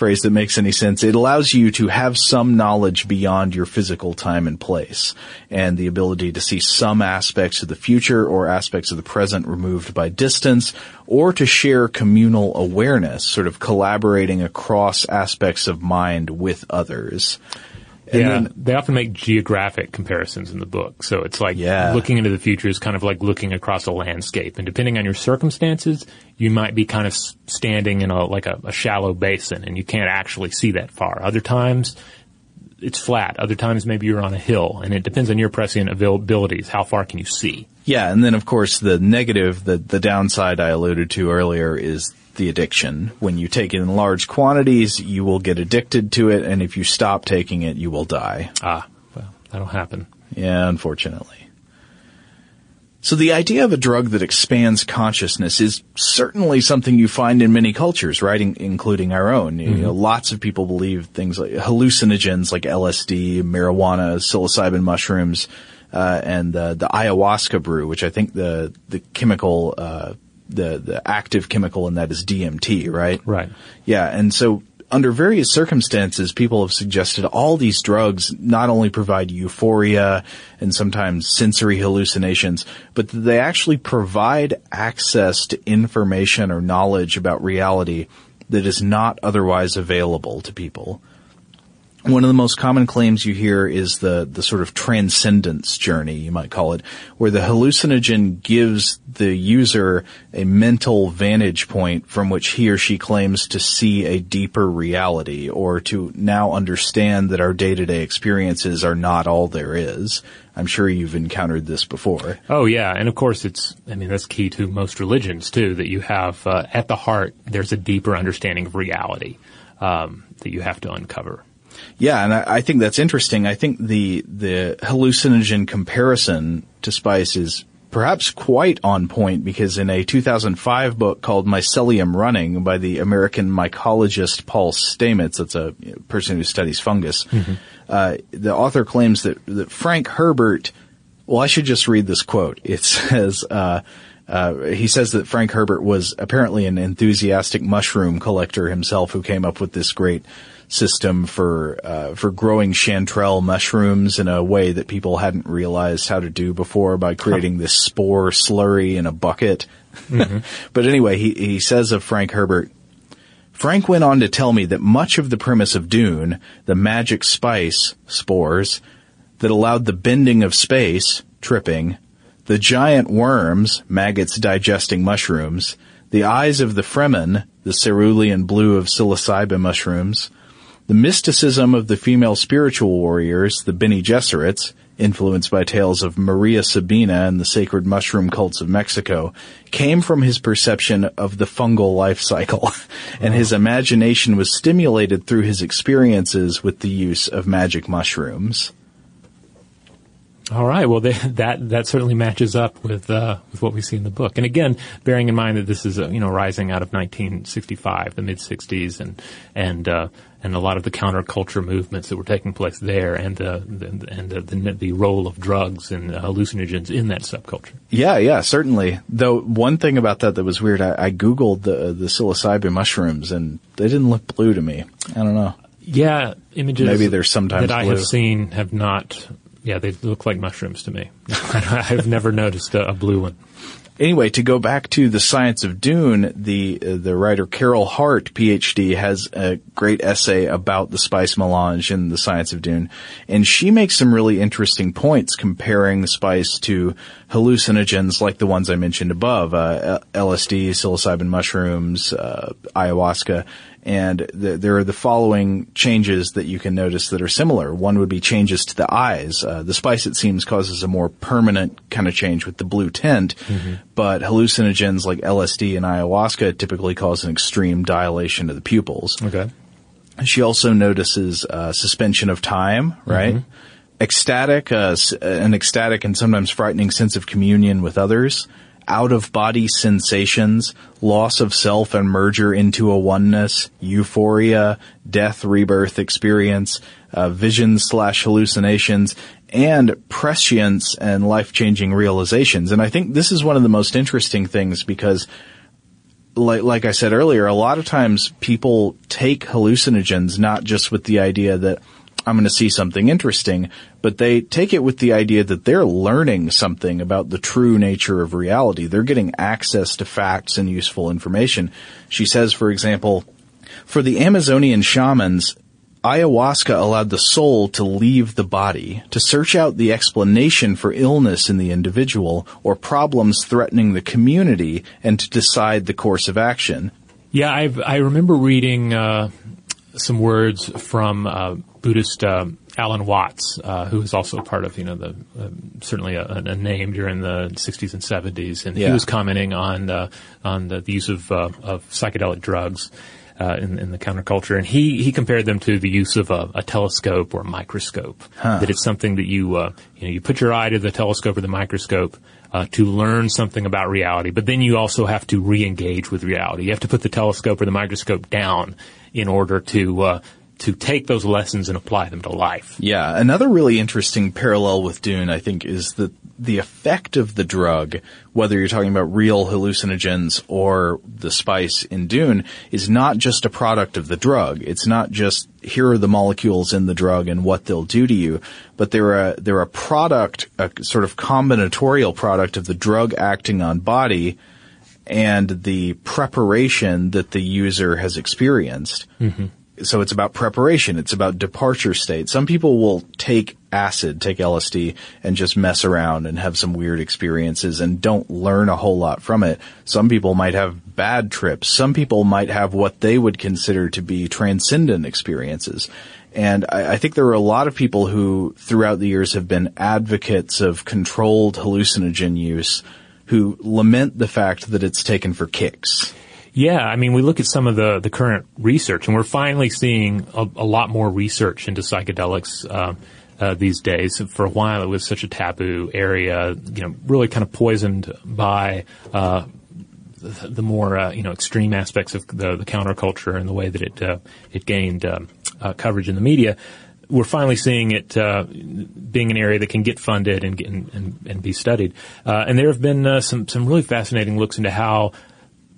phrase that makes any sense. It allows you to have some knowledge beyond your physical time and place and the ability to see some aspects of the future or aspects of the present removed by distance or to share communal awareness, sort of collaborating across aspects of mind with others. And yeah, then- they often make geographic comparisons in the book. So it's like Yeah. looking into the future is kind of like looking across a landscape. And depending on your circumstances, you might be kind of standing in a like a, a shallow basin and you can't actually see that far. Other times it's flat. Other times maybe you're on a hill and it depends on your prescient availabilities. How far can you see? Yeah, and then of course the negative, the the downside I alluded to earlier is the addiction. When you take it in large quantities, you will get addicted to it, and if you stop taking it, you will die. Ah, well, that'll happen. Yeah, unfortunately. So the idea of a drug that expands consciousness is certainly something you find in many cultures, right? In- including our own. You know, lots of people believe things like hallucinogens like LSD, marijuana, psilocybin mushrooms, uh, and uh, the ayahuasca brew, which I think the the chemical, uh, the the active chemical in that is DMT, right? Right. Yeah, and so under various circumstances, people have suggested all these drugs not only provide euphoria and sometimes sensory hallucinations, but that they actually provide access to information or knowledge about reality that is not otherwise available to people. One of the most common claims you hear is the, the sort of transcendence journey, you might call it, where the hallucinogen gives the user a mental vantage point from which he or she claims to see a deeper reality or to now understand that our day-to-day experiences are not all there is. I'm sure you've encountered this before. Oh yeah, and of course it's. I mean that's key to most religions too. That you have uh, at the heart, there's a deeper understanding of reality um, that you have to uncover. Yeah, and I, I think that's interesting. I think the the hallucinogen comparison to spice is perhaps quite on point because in a 2005 book called Mycelium Running by the American mycologist Paul Stamets, that's a person who studies fungus, uh, the author claims that, that Frank Herbert, well, I should just read this quote. It says, uh, uh, he says that Frank Herbert was apparently an enthusiastic mushroom collector himself who came up with this great system for uh, for growing chanterelle mushrooms in a way that people hadn't realized how to do before by creating this spore slurry in a bucket. but anyway, he he says of Frank Herbert, Frank went on to tell me that much of the premise of Dune, the magic spice, spores, that allowed the bending of space, tripping, the giant worms, maggots digesting mushrooms, the eyes of the Fremen, the cerulean blue of psilocybin mushrooms, the mysticism of the female spiritual warriors, the Bene Gesserits, influenced by tales of Maria Sabina and the sacred mushroom cults of Mexico, came from his perception of the fungal life cycle, and his imagination was stimulated through his experiences with the use of magic mushrooms. All right. Well, they, that that certainly matches up with uh, with what we see in the book. And again, bearing in mind that this is uh, you know rising out of 1965, the mid 60s, and and uh, and a lot of the counterculture movements that were taking place there, and uh, the, and uh, the the role of drugs and hallucinogens in that subculture. Yeah, yeah, certainly. Though one thing about that that was weird, I, I googled the the psilocybin mushrooms, and they didn't look blue to me. I don't know. Yeah, images Maybe they're sometimes that I blue. have seen have not. Yeah, they look like mushrooms to me. I've never noticed a, a blue one. Anyway, to go back to the science of Dune, the uh, the writer Carol Hart, PhD, has a great essay about the spice melange in the science of Dune, and she makes some really interesting points comparing spice to hallucinogens like the ones I mentioned above, uh, LSD, psilocybin mushrooms, uh, ayahuasca, And th- there are the following changes that you can notice that are similar. One would be changes to the eyes. Uh, the spice, it seems, causes a more permanent kind of change with the blue tint, but hallucinogens like LSD and ayahuasca typically cause an extreme dilation of the pupils. Okay. She also notices uh, suspension of time, right? Ecstatic, uh, an ecstatic and sometimes frightening sense of communion with others. Out of body sensations, loss of self and merger into a oneness, euphoria, death, rebirth experience, uh, visions slash hallucinations, and prescience and life changing realizations. And I think this is one of the most interesting things because like like I said earlier, a lot of times people take hallucinogens not just with the idea that I'm going to see something interesting, but they take it with the idea that they're learning something about the true nature of reality. They're getting access to facts and useful information. She says, for example, for the Amazonian shamans, ayahuasca allowed the soul to leave the body, to search out the explanation for illness in the individual or problems threatening the community, and to decide the course of action. Yeah, I've, I remember reading uh, some words from uh, Buddhist uh, Alan Watts, uh, who was also part of you know the uh, certainly a, a name during the 60s and 70s, and he was commenting on uh, on the, the use of uh, of psychedelic drugs. Uh, in, in the counterculture, and he, he compared them to the use of a, a telescope or a microscope. That it's something that you uh, you know you put your eye to the telescope or the microscope uh, to learn something about reality, but then you also have to re-engage with reality. You have to put the telescope or the microscope down in order to uh, to take those lessons and apply them to life. Yeah, another really interesting parallel with Dune, I think, is that the effect of the drug, whether you're talking about real hallucinogens or the spice in Dune, is not just a product of the drug. It's not just here are the molecules in the drug and what they'll do to you, but they're a they're a product, a sort of combinatorial product of the drug acting on body and the preparation that the user has experienced. Mm-hmm. So it's about preparation. It's about departure state. Some people will take acid, take LSD, and just mess around and have some weird experiences and don't learn a whole lot from it. Some people might have bad trips. Some people might have what they would consider to be transcendent experiences. And I, I think there are a lot of people who, throughout the years, have been advocates of controlled hallucinogen use who lament the fact that it's taken for kicks. Yeah, I mean, we look at some of the, the current research, and we're finally seeing a, a lot more research into psychedelics uh, uh, these days. For a while, it was such a taboo area, you know, really kind of poisoned by uh, the, more uh, you know extreme aspects of the, the counterculture and the way that it uh, it gained um, uh, coverage in the media. We're finally seeing it uh, being an area that can get funded and get, and, and be studied. Uh, and there have been uh, some some really fascinating looks into how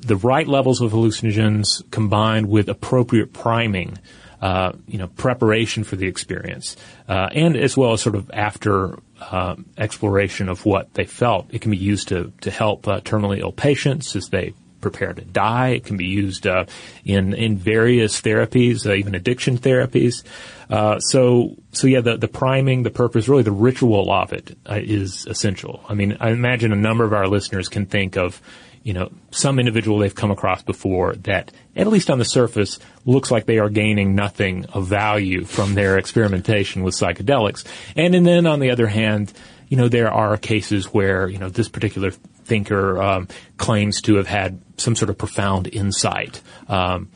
the right levels of hallucinogens combined with appropriate priming, uh, you know, preparation for the experience, uh, and as well as sort of after uh, exploration of what they felt, it can be used to to help uh, terminally ill patients as they prepare to die. It can be used uh, in in various therapies, uh, even addiction therapies. Uh, so so yeah, the the priming, the purpose, really the ritual of it is essential. I mean, I imagine a number of our listeners can think of you know, some individual they've come across before that, at least on the surface, looks like they are gaining nothing of value from their experimentation with psychedelics. And, and then on the other hand, you know, there are cases where, you know, this particular thinker um, claims to have had some sort of profound insight. Um,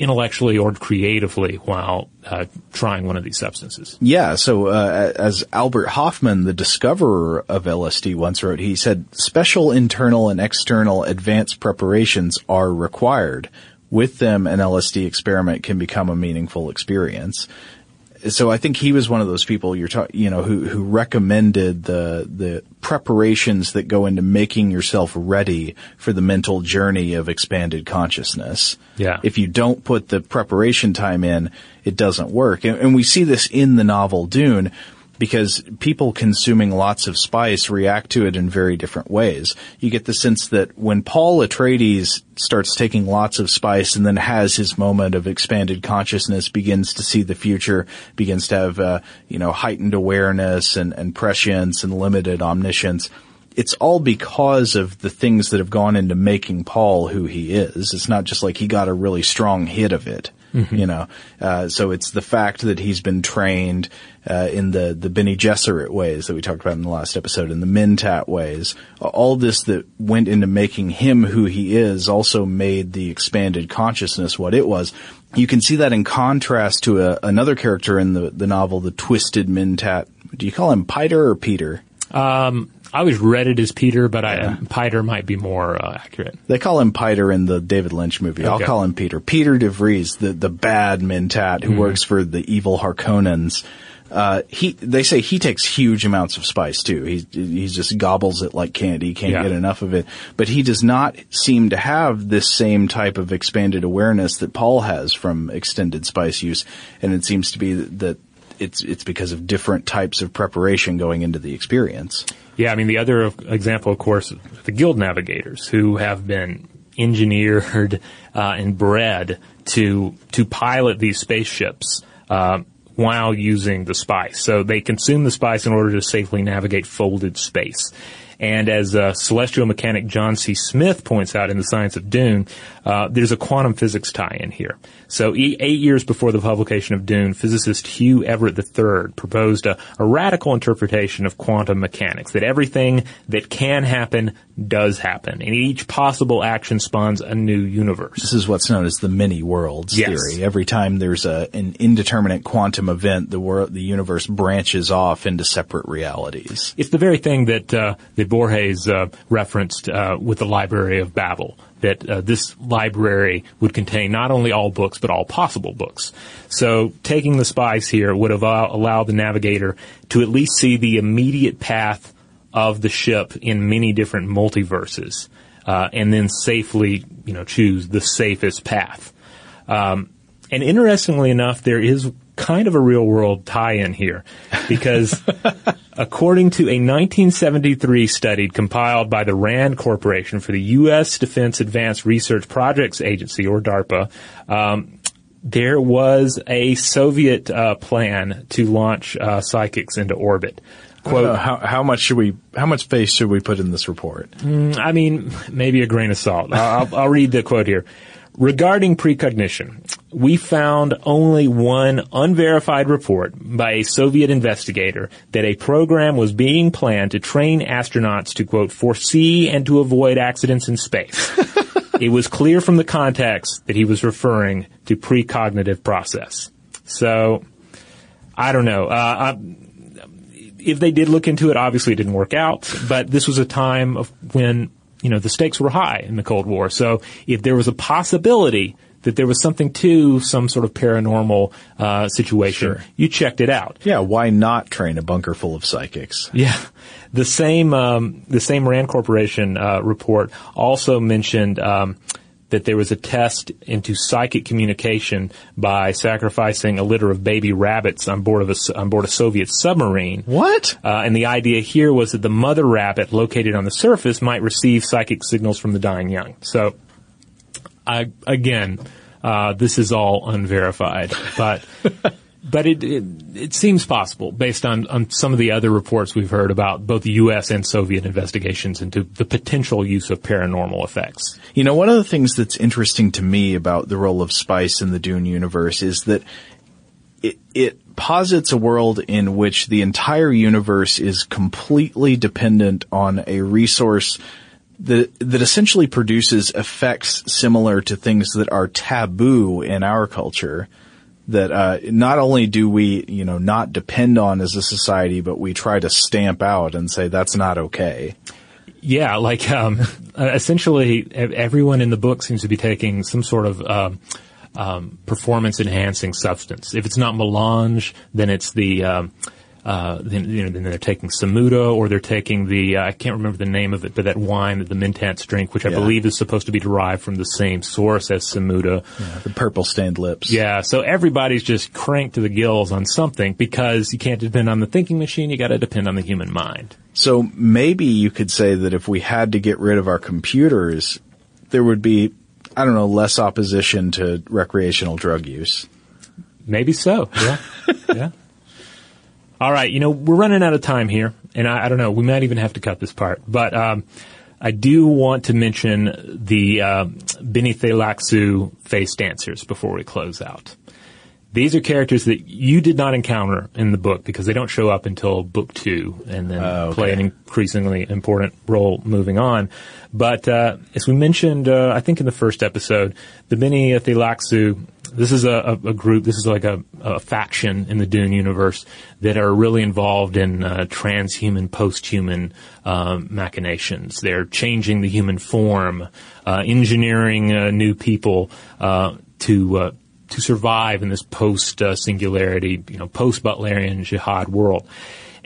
intellectually or creatively while uh, trying one of these substances. Yeah, so uh, as Albert Hofmann, the discoverer of LSD, once wrote, he said, special internal and external advanced preparations are required. With them, an LSD experiment can become a meaningful experience. So I think he was one of those people you're talking, you know, who who recommended the the preparations that go into making yourself ready for the mental journey of expanded consciousness. Yeah. If you don't put the preparation time in, it doesn't work. And, and we see this in the novel Dune because people consuming lots of spice react to it in very different ways. You get the sense that when Paul Atreides starts taking lots of spice and then has his moment of expanded consciousness, begins to see the future, begins to have, uh, you know, heightened awareness and, and prescience and limited omniscience, it's all because of the things that have gone into making Paul who he is. It's not just like he got a really strong hit of it. You know, uh, so it's the fact that he's been trained uh, in the the Bene Gesserit ways that we talked about in the last episode, in the Mentat ways. All this that went into making him who he is also made the expanded consciousness what it was. You can see that in contrast to a, another character in the the novel, the Twisted Mentat. Do you call him Peter or Peter? Um, I always read it as Peter, but I, Peter might be more uh, accurate. They call him Peter in the David Lynch movie. I'll call him Peter. Peter DeVries, the, the bad Mentat Hmm. who works for the evil Harkonnens. Uh, he, they say he takes huge amounts of spice too. He, he just gobbles it like candy. Can't Yeah. get enough of it. But he does not seem to have this same type of expanded awareness that Paul has from extended spice use. And it seems to be that it's, it's because of different types of preparation going into the experience. Yeah, I mean, the other example, of course, the guild navigators who have been engineered uh, and bred to to pilot these spaceships uh, while using the spice. So they consume the spice in order to safely navigate folded space. And as uh, celestial mechanic John C. Smith points out in The Science of Dune, uh, there's a quantum physics tie-in here. So e- eight years before the publication of Dune, physicist Hugh Everett III proposed a, a radical interpretation of quantum mechanics, that everything that can happen does happen, and each possible action spawns a new universe. This is what's known as the many worlds Yes. theory. Every time there's a, an indeterminate quantum event, the world, the universe branches off into separate realities. It's the very thing that uh, that Borges uh, referenced uh, with the Library of Babel. That uh, this library would contain not only all books but all possible books. So taking the spice here would have allowed the navigator to at least see the immediate path of the ship in many different multiverses, uh, and then safely, you know, choose the safest path. Um, and interestingly enough, there is kind of a real world tie-in here because according to a 1973 study compiled by the RAND Corporation for the U.S. Defense Advanced Research Projects Agency, or DARPA, um, there was a Soviet uh, plan to launch uh, psychics into orbit. Quote, Uh, how, how much should we, how much faith should we put in this report? I mean, maybe a grain of salt. I'll- I'll read the quote here. Regarding precognition, we found only one unverified report by a Soviet investigator that a program was being planned to train astronauts to quote, foresee and to avoid accidents in space. it was clear from the context that he was referring to precognitive process. So, I don't know. Uh, I, if they did look into it, obviously it didn't work out. But this was a time of when you know the stakes were high in the Cold War. So if there was a possibility that there was something to some sort of paranormal uh, situation, Sure. you checked it out. Yeah, why not train a bunker full of psychics? Yeah, the same um, the same Rand Corporation uh, report also mentioned um, that there was a test into psychic communication by sacrificing a litter of baby rabbits on board of a on board a Soviet submarine. What? Uh, and the idea here was that the mother rabbit located on the surface might receive psychic signals from the dying young. So, I, again, uh, this is all unverified, but but it, it it seems possible based on on some of the other reports we've heard about both the U.S. and Soviet investigations into the potential use of paranormal effects. You know, one of the things that's interesting to me about the role of spice in the Dune universe is that it, it posits a world in which the entire universe is completely dependent on a resource that, that essentially produces effects similar to things that are taboo in our culture. That uh, not only do we, you know, not depend on as a society, but we try to stamp out and say that's not okay. Yeah, like um, essentially everyone in the book seems to be taking some sort of um, um, performance enhancing substance. If it's not melange, then it's the um, uh, then, you know, then they're taking semuta or they're taking the uh, I can't remember the name of it, but that wine that the Mentats drink, which I Yeah. believe is supposed to be derived from the same source as semuta. The purple stained lips. Yeah, so everybody's just cranked to the gills on something because you can't depend on the thinking machine. You got to depend on the human mind. So maybe you could say that if we had to get rid of our computers, there would be, I don't know, less opposition to recreational drug use. Maybe so. Yeah. yeah. All right, you know we're running out of time here, and I, I don't know. We might even have to cut this part, but um, I do want to mention the uh, Tleilaxu face dancers before we close out. These are characters that you did not encounter in the book because they don't show up until book two and then Oh, okay. play an increasingly important role moving on. But uh, as we mentioned, uh, I think in the first episode, the Bene Tleilaxu, this is a, a, a group, this is like a, a faction in the Dune universe that are really involved in uh, transhuman, posthuman um, machinations. They're changing the human form, uh, engineering uh, new people uh, to uh, to survive in this post uh, you know, post Butlerian jihad world.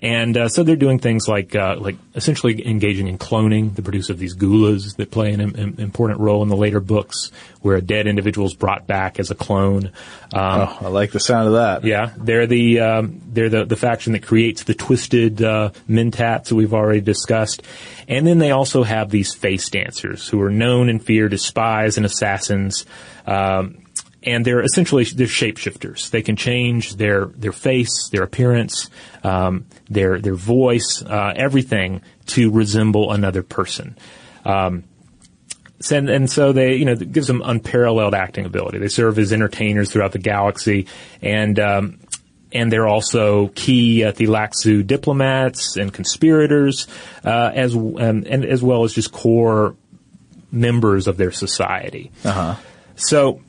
And uh, so they're doing things like uh, like essentially engaging in cloning, the produce of these gholas that play an im- im- important role in the later books, where a dead individual is brought back as a clone. Um, Oh, I like the sound of that. yeah, they're the um, they're the, the faction that creates the twisted uh, mentats that we've already discussed, and then they also have these face dancers who are known and feared as spies and assassins. Um, and they're essentially they're shapeshifters. They can change their their face, their appearance, um, their their voice, uh, everything to resemble another person. Um, and, and so they, you know, it gives them unparalleled acting ability. They serve as entertainers throughout the galaxy, and um, and they're also key uh, Tleilaxu diplomats and conspirators, uh, as um, and as well as just core members of their society. Uh-huh. So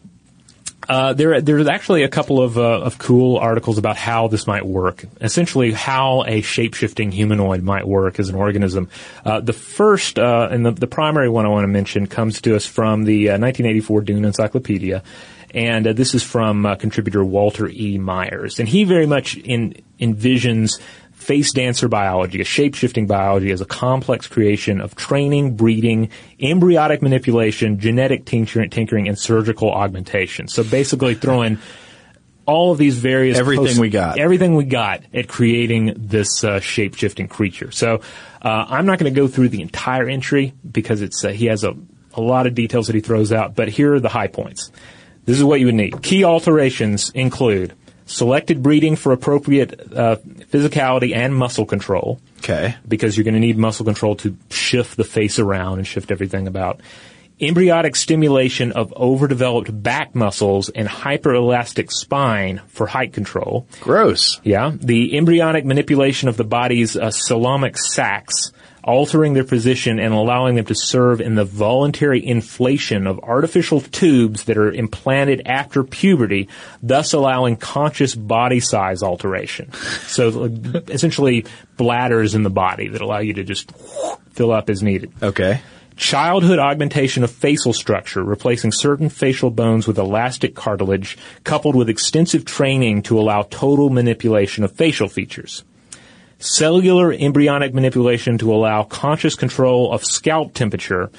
uh, there, there's actually a couple of, uh, of cool articles about how this might work. Essentially, how a shape-shifting humanoid might work as an organism. Uh, the first uh, and the, the primary one I want to mention comes to us from the uh, 1984 Dune Encyclopedia, and uh, this is from uh, contributor Walter E. Myers, and he very much in, envisions face dancer biology, a shape-shifting biology, as a complex creation of training, breeding, embryonic manipulation, genetic tinkering, and surgical augmentation. So basically throwing all of these various Everything we got. everything we got at creating this uh, shape-shifting creature. So uh, I'm not going to go through the entire entry because it's uh, he has a, a lot of details that he throws out, but here are the high points. This is what you would need. Key alterations include selected breeding for appropriate uh, physicality and muscle control Okay. because you're going to need muscle control to shift the face around and shift everything about. Embryonic stimulation of overdeveloped back muscles and hyperelastic spine for height control. Gross. Yeah. The embryonic manipulation of the body's uh, coelomic sacs, altering their position and allowing them to serve in the voluntary inflation of artificial tubes that are implanted after puberty, thus allowing conscious body size alteration. So essentially bladders in the body that allow you to just fill up as needed. Okay. Childhood augmentation of facial structure, replacing certain facial bones with elastic cartilage, coupled with extensive training to allow total manipulation of facial features. Cellular embryonic manipulation to allow conscious control of scalp temperature.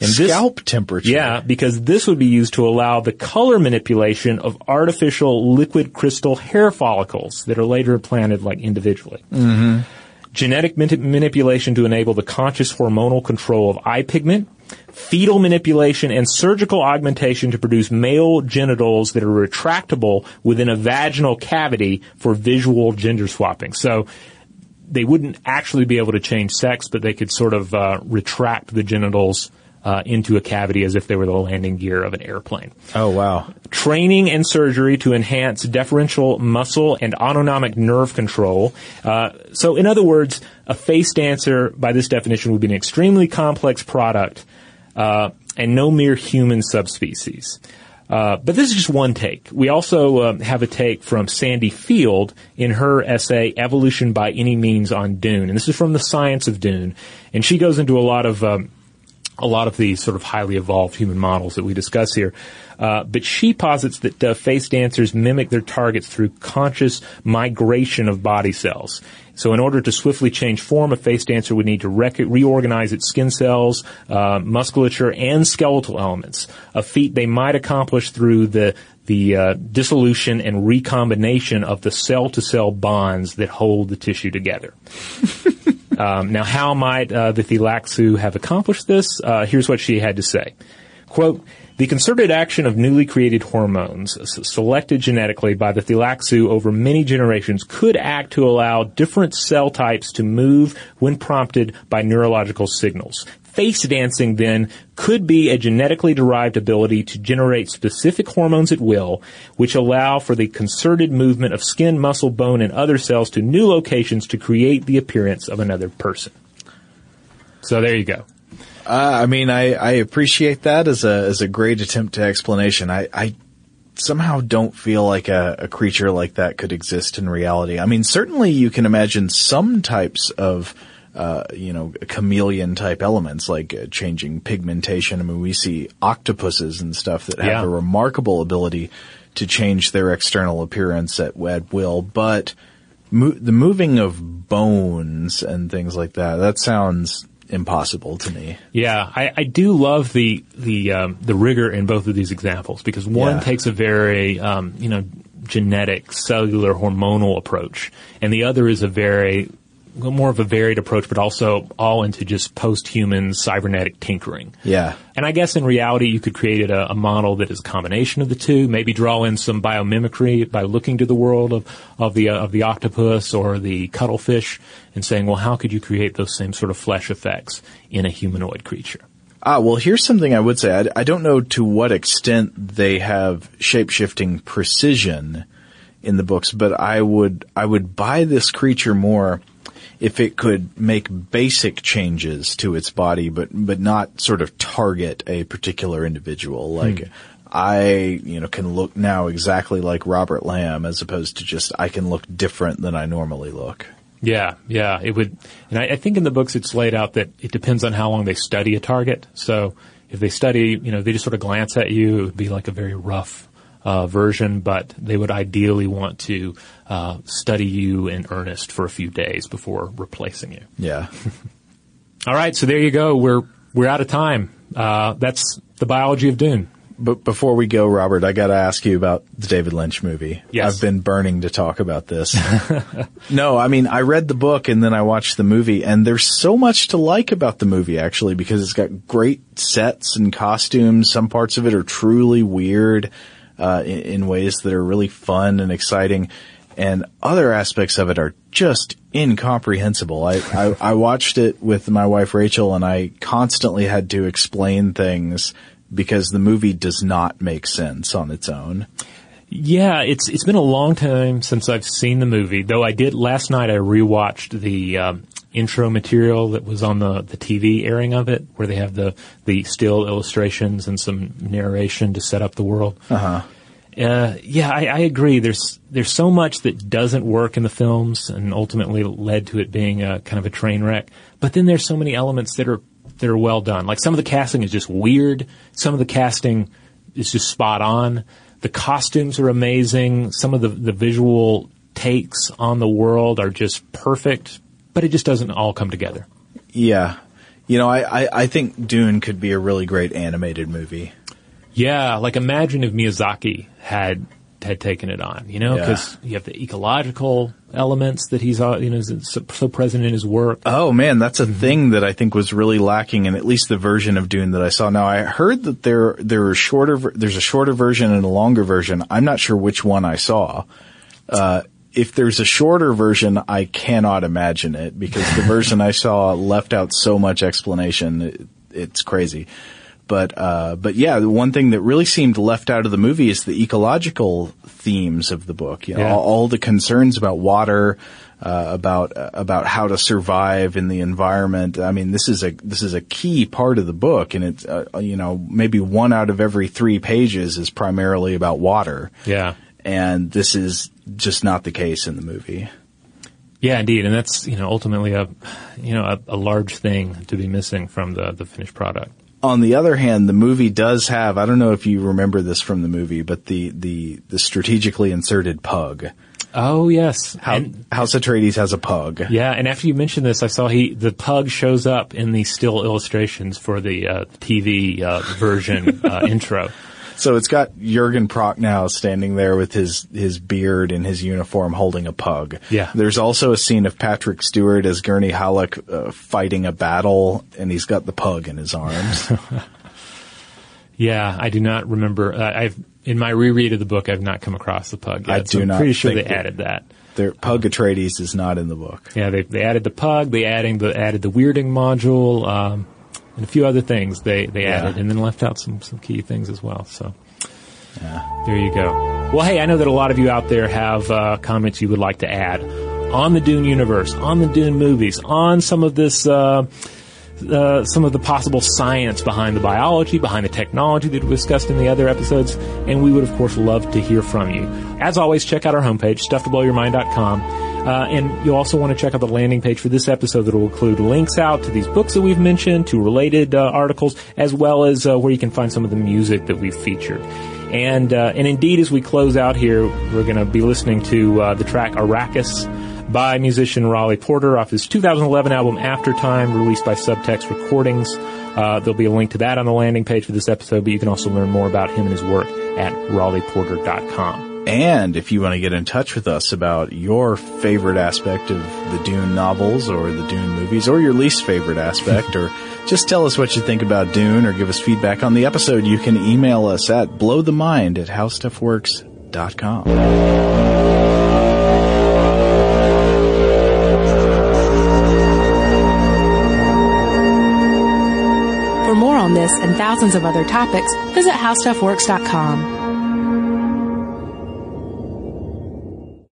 And this- Scalp temperature. yeah, because this would be used to allow the color manipulation of artificial liquid crystal hair follicles that are later implanted like individually. Mm-hmm. Genetic manip- manipulation to enable the conscious hormonal control of eye pigment. Fetal manipulation and surgical augmentation to produce male genitals that are retractable within a vaginal cavity for visual gender swapping. So they wouldn't actually be able to change sex, but they could sort of uh, retract the genitals uh, into a cavity as if they were the landing gear of an airplane. Oh wow. Training and surgery to enhance deferential muscle and autonomic nerve control. Uh, so, in other words, a face dancer, by this definition, would be an extremely complex product uh, and no mere human subspecies. Uh, but this is just one take. We also um, have a take from Sandy Field in her essay "Evolution by Any Means on Dune," and this is from the Science of Dune, and she goes into a lot of um, a lot of these sort of highly evolved human models that we discuss here. Uh, but she posits that uh, face dancers mimic their targets through conscious migration of body cells. So in order to swiftly change form, a face dancer would need to rec- reorganize its skin cells, uh, musculature, and skeletal elements, a feat they might accomplish through the the uh, dissolution and recombination of the cell-to-cell bonds that hold the tissue together. Um, now, how might uh, the Tleilaxu have accomplished this? Uh, here's what she had to say. Quote, The concerted action of newly created hormones, selected genetically by the Tleilaxu over many generations, could act to allow different cell types to move when prompted by neurological signals. Face dancing then could be a genetically derived ability to generate specific hormones at will, which allow for the concerted movement of skin, muscle, bone, and other cells to new locations to create the appearance of another person. So there you go. Uh, I mean, I, I appreciate that as a as a great attempt to explanation. I, I somehow don't feel like a, a creature like that could exist in reality. I mean, certainly you can imagine some types of uh, you know, chameleon type elements like uh, changing pigmentation. I mean, we see octopuses and stuff that have Yeah. a remarkable ability to change their external appearance at, at will, but mo- the moving of bones and things like that, that sounds impossible to me. Yeah, I, I do love the the um, the rigor in both of these examples because one Yeah. takes a very um, you know genetic cellular hormonal approach, and the other is a very more of a varied approach, but also all into just post-human cybernetic tinkering. Yeah. And I guess in reality, you could create a, a model that is a combination of the two. Maybe draw in some biomimicry by looking to the world of of the uh, of the octopus or the cuttlefish and saying, well, how could you create those same sort of flesh effects in a humanoid creature? Ah, well, here's something I would say. I, I don't know to what extent they have shape-shifting precision in the books, but I would, I would buy this creature more if it could make basic changes to its body, but, but not sort of target a particular individual. Hmm. Like, I, you know, can look now exactly like Robert Lamb as opposed to just I can look different than I normally look. Yeah, yeah, it would. And I, I think in the books it's laid out that it depends on how long they study a target. So if they study, you know, they just sort of glance at you, it would be like a very rough uh, version, but they would ideally want to uh, study you in earnest for a few days before replacing you. Yeah. All right, so there you go. We're we're out of time. Uh, that's the biology of Dune. But before we go, Robert, I got to ask you about the David Lynch movie. Yes. I've been burning to talk about this. no, I mean, I read the book and then I watched the movie and there's so much to like about the movie actually because it's got great sets and costumes. Some parts of it are truly weird, uh, in, in ways that are really fun and exciting. And other aspects of it are just incomprehensible. I, I, I watched it with my wife Rachel and I constantly had to explain things because the movie does not make sense on its own. Yeah, it's it's been a long time since I've seen the movie. Though I did last night. I rewatched the um, intro material that was on the the TV airing of it, where they have the the still illustrations and some narration to set up the world. Uh-huh. Uh, yeah, I, I agree. There's there's so much that doesn't work in the films, and ultimately led to it being a kind of a train wreck. But then there's so many elements that are that are well done. Like some of the casting is just weird. Some of the casting is just spot on. The costumes are amazing. Some of the the visual takes on the world are just perfect. But it just doesn't all come together. Yeah. You know, I, I, I think Dune could be a really great animated movie. Yeah, like imagine if Miyazaki had had taken it on, you know, Yeah. because you have the ecological elements that he's, uh, you know, so, so present in his work. Oh man, that's a thing that I think was really lacking in at least the version of Dune that I saw. Now I heard that there there are shorter there's a shorter version and a longer version. I'm not sure which one I saw. Uh, if there's a shorter version, I cannot imagine it because the version I saw left out so much explanation. It, it's crazy. But uh, but yeah, the one thing that really seemed left out of the movie is the ecological themes of the book. You know, Yeah. all, all the concerns about water, uh, about uh, about how to survive in the environment. I mean, this is a this is a key part of the book, and it's uh, you know maybe one out of every three pages is primarily about water, Yeah. and this is just not the case in the movie. Yeah, indeed, and that's you know ultimately a you know a, a large thing to be missing from the the finished product. On the other hand, the movie does have, I don't know if you remember this from the movie, but the, the, the strategically inserted pug. Oh yes, How, And- House Atreides has a pug. yeah, and after you mentioned this, I saw he the pug shows up in the still illustrations for the uh, TV uh, version uh, intro. So it's got Jurgen Prochnow standing there with his, his beard and his uniform holding a pug. Yeah. There's also a scene of Patrick Stewart as Gurney Halleck uh, fighting a battle and he's got the pug in his arms. Yeah, I do not remember. Uh, I've in my reread of the book, I've not come across the pug yet. I so do I'm not pretty sure they added that. Their Pug Atreides is not in the book. Yeah, they they added the pug. They adding the added the weirding module um, and a few other things they they Yeah. added, and then left out some some key things as well. So. There you go. Well, hey, I know that a lot of you out there have uh, comments you would like to add on the Dune universe, on the Dune movies, on some of this, uh, uh, some of the possible science behind the biology, behind the technology that we discussed in the other episodes, and we would, of course, love to hear from you. As always, check out our homepage, stufftoblowyourmind.com. Uh, and you'll also want to check out the landing page for this episode that will include links out to these books that we've mentioned, to related uh, articles, as well as uh, where you can find some of the music that we've featured. And uh, and indeed, as we close out here, we're going to be listening to uh, the track Arrakis by musician Roly Porter off his 2011 album After Time, released by Subtext Recordings. Uh, there'll be a link to that on the landing page for this episode, but you can also learn more about him and his work at rolyporter.com. And if you want to get in touch with us about your favorite aspect of the Dune novels or the Dune movies or your least favorite aspect or just tell us what you think about Dune or give us feedback on the episode, you can email us at blowthemind at howstuffworks.com. For more on this and thousands of other topics, visit howstuffworks.com.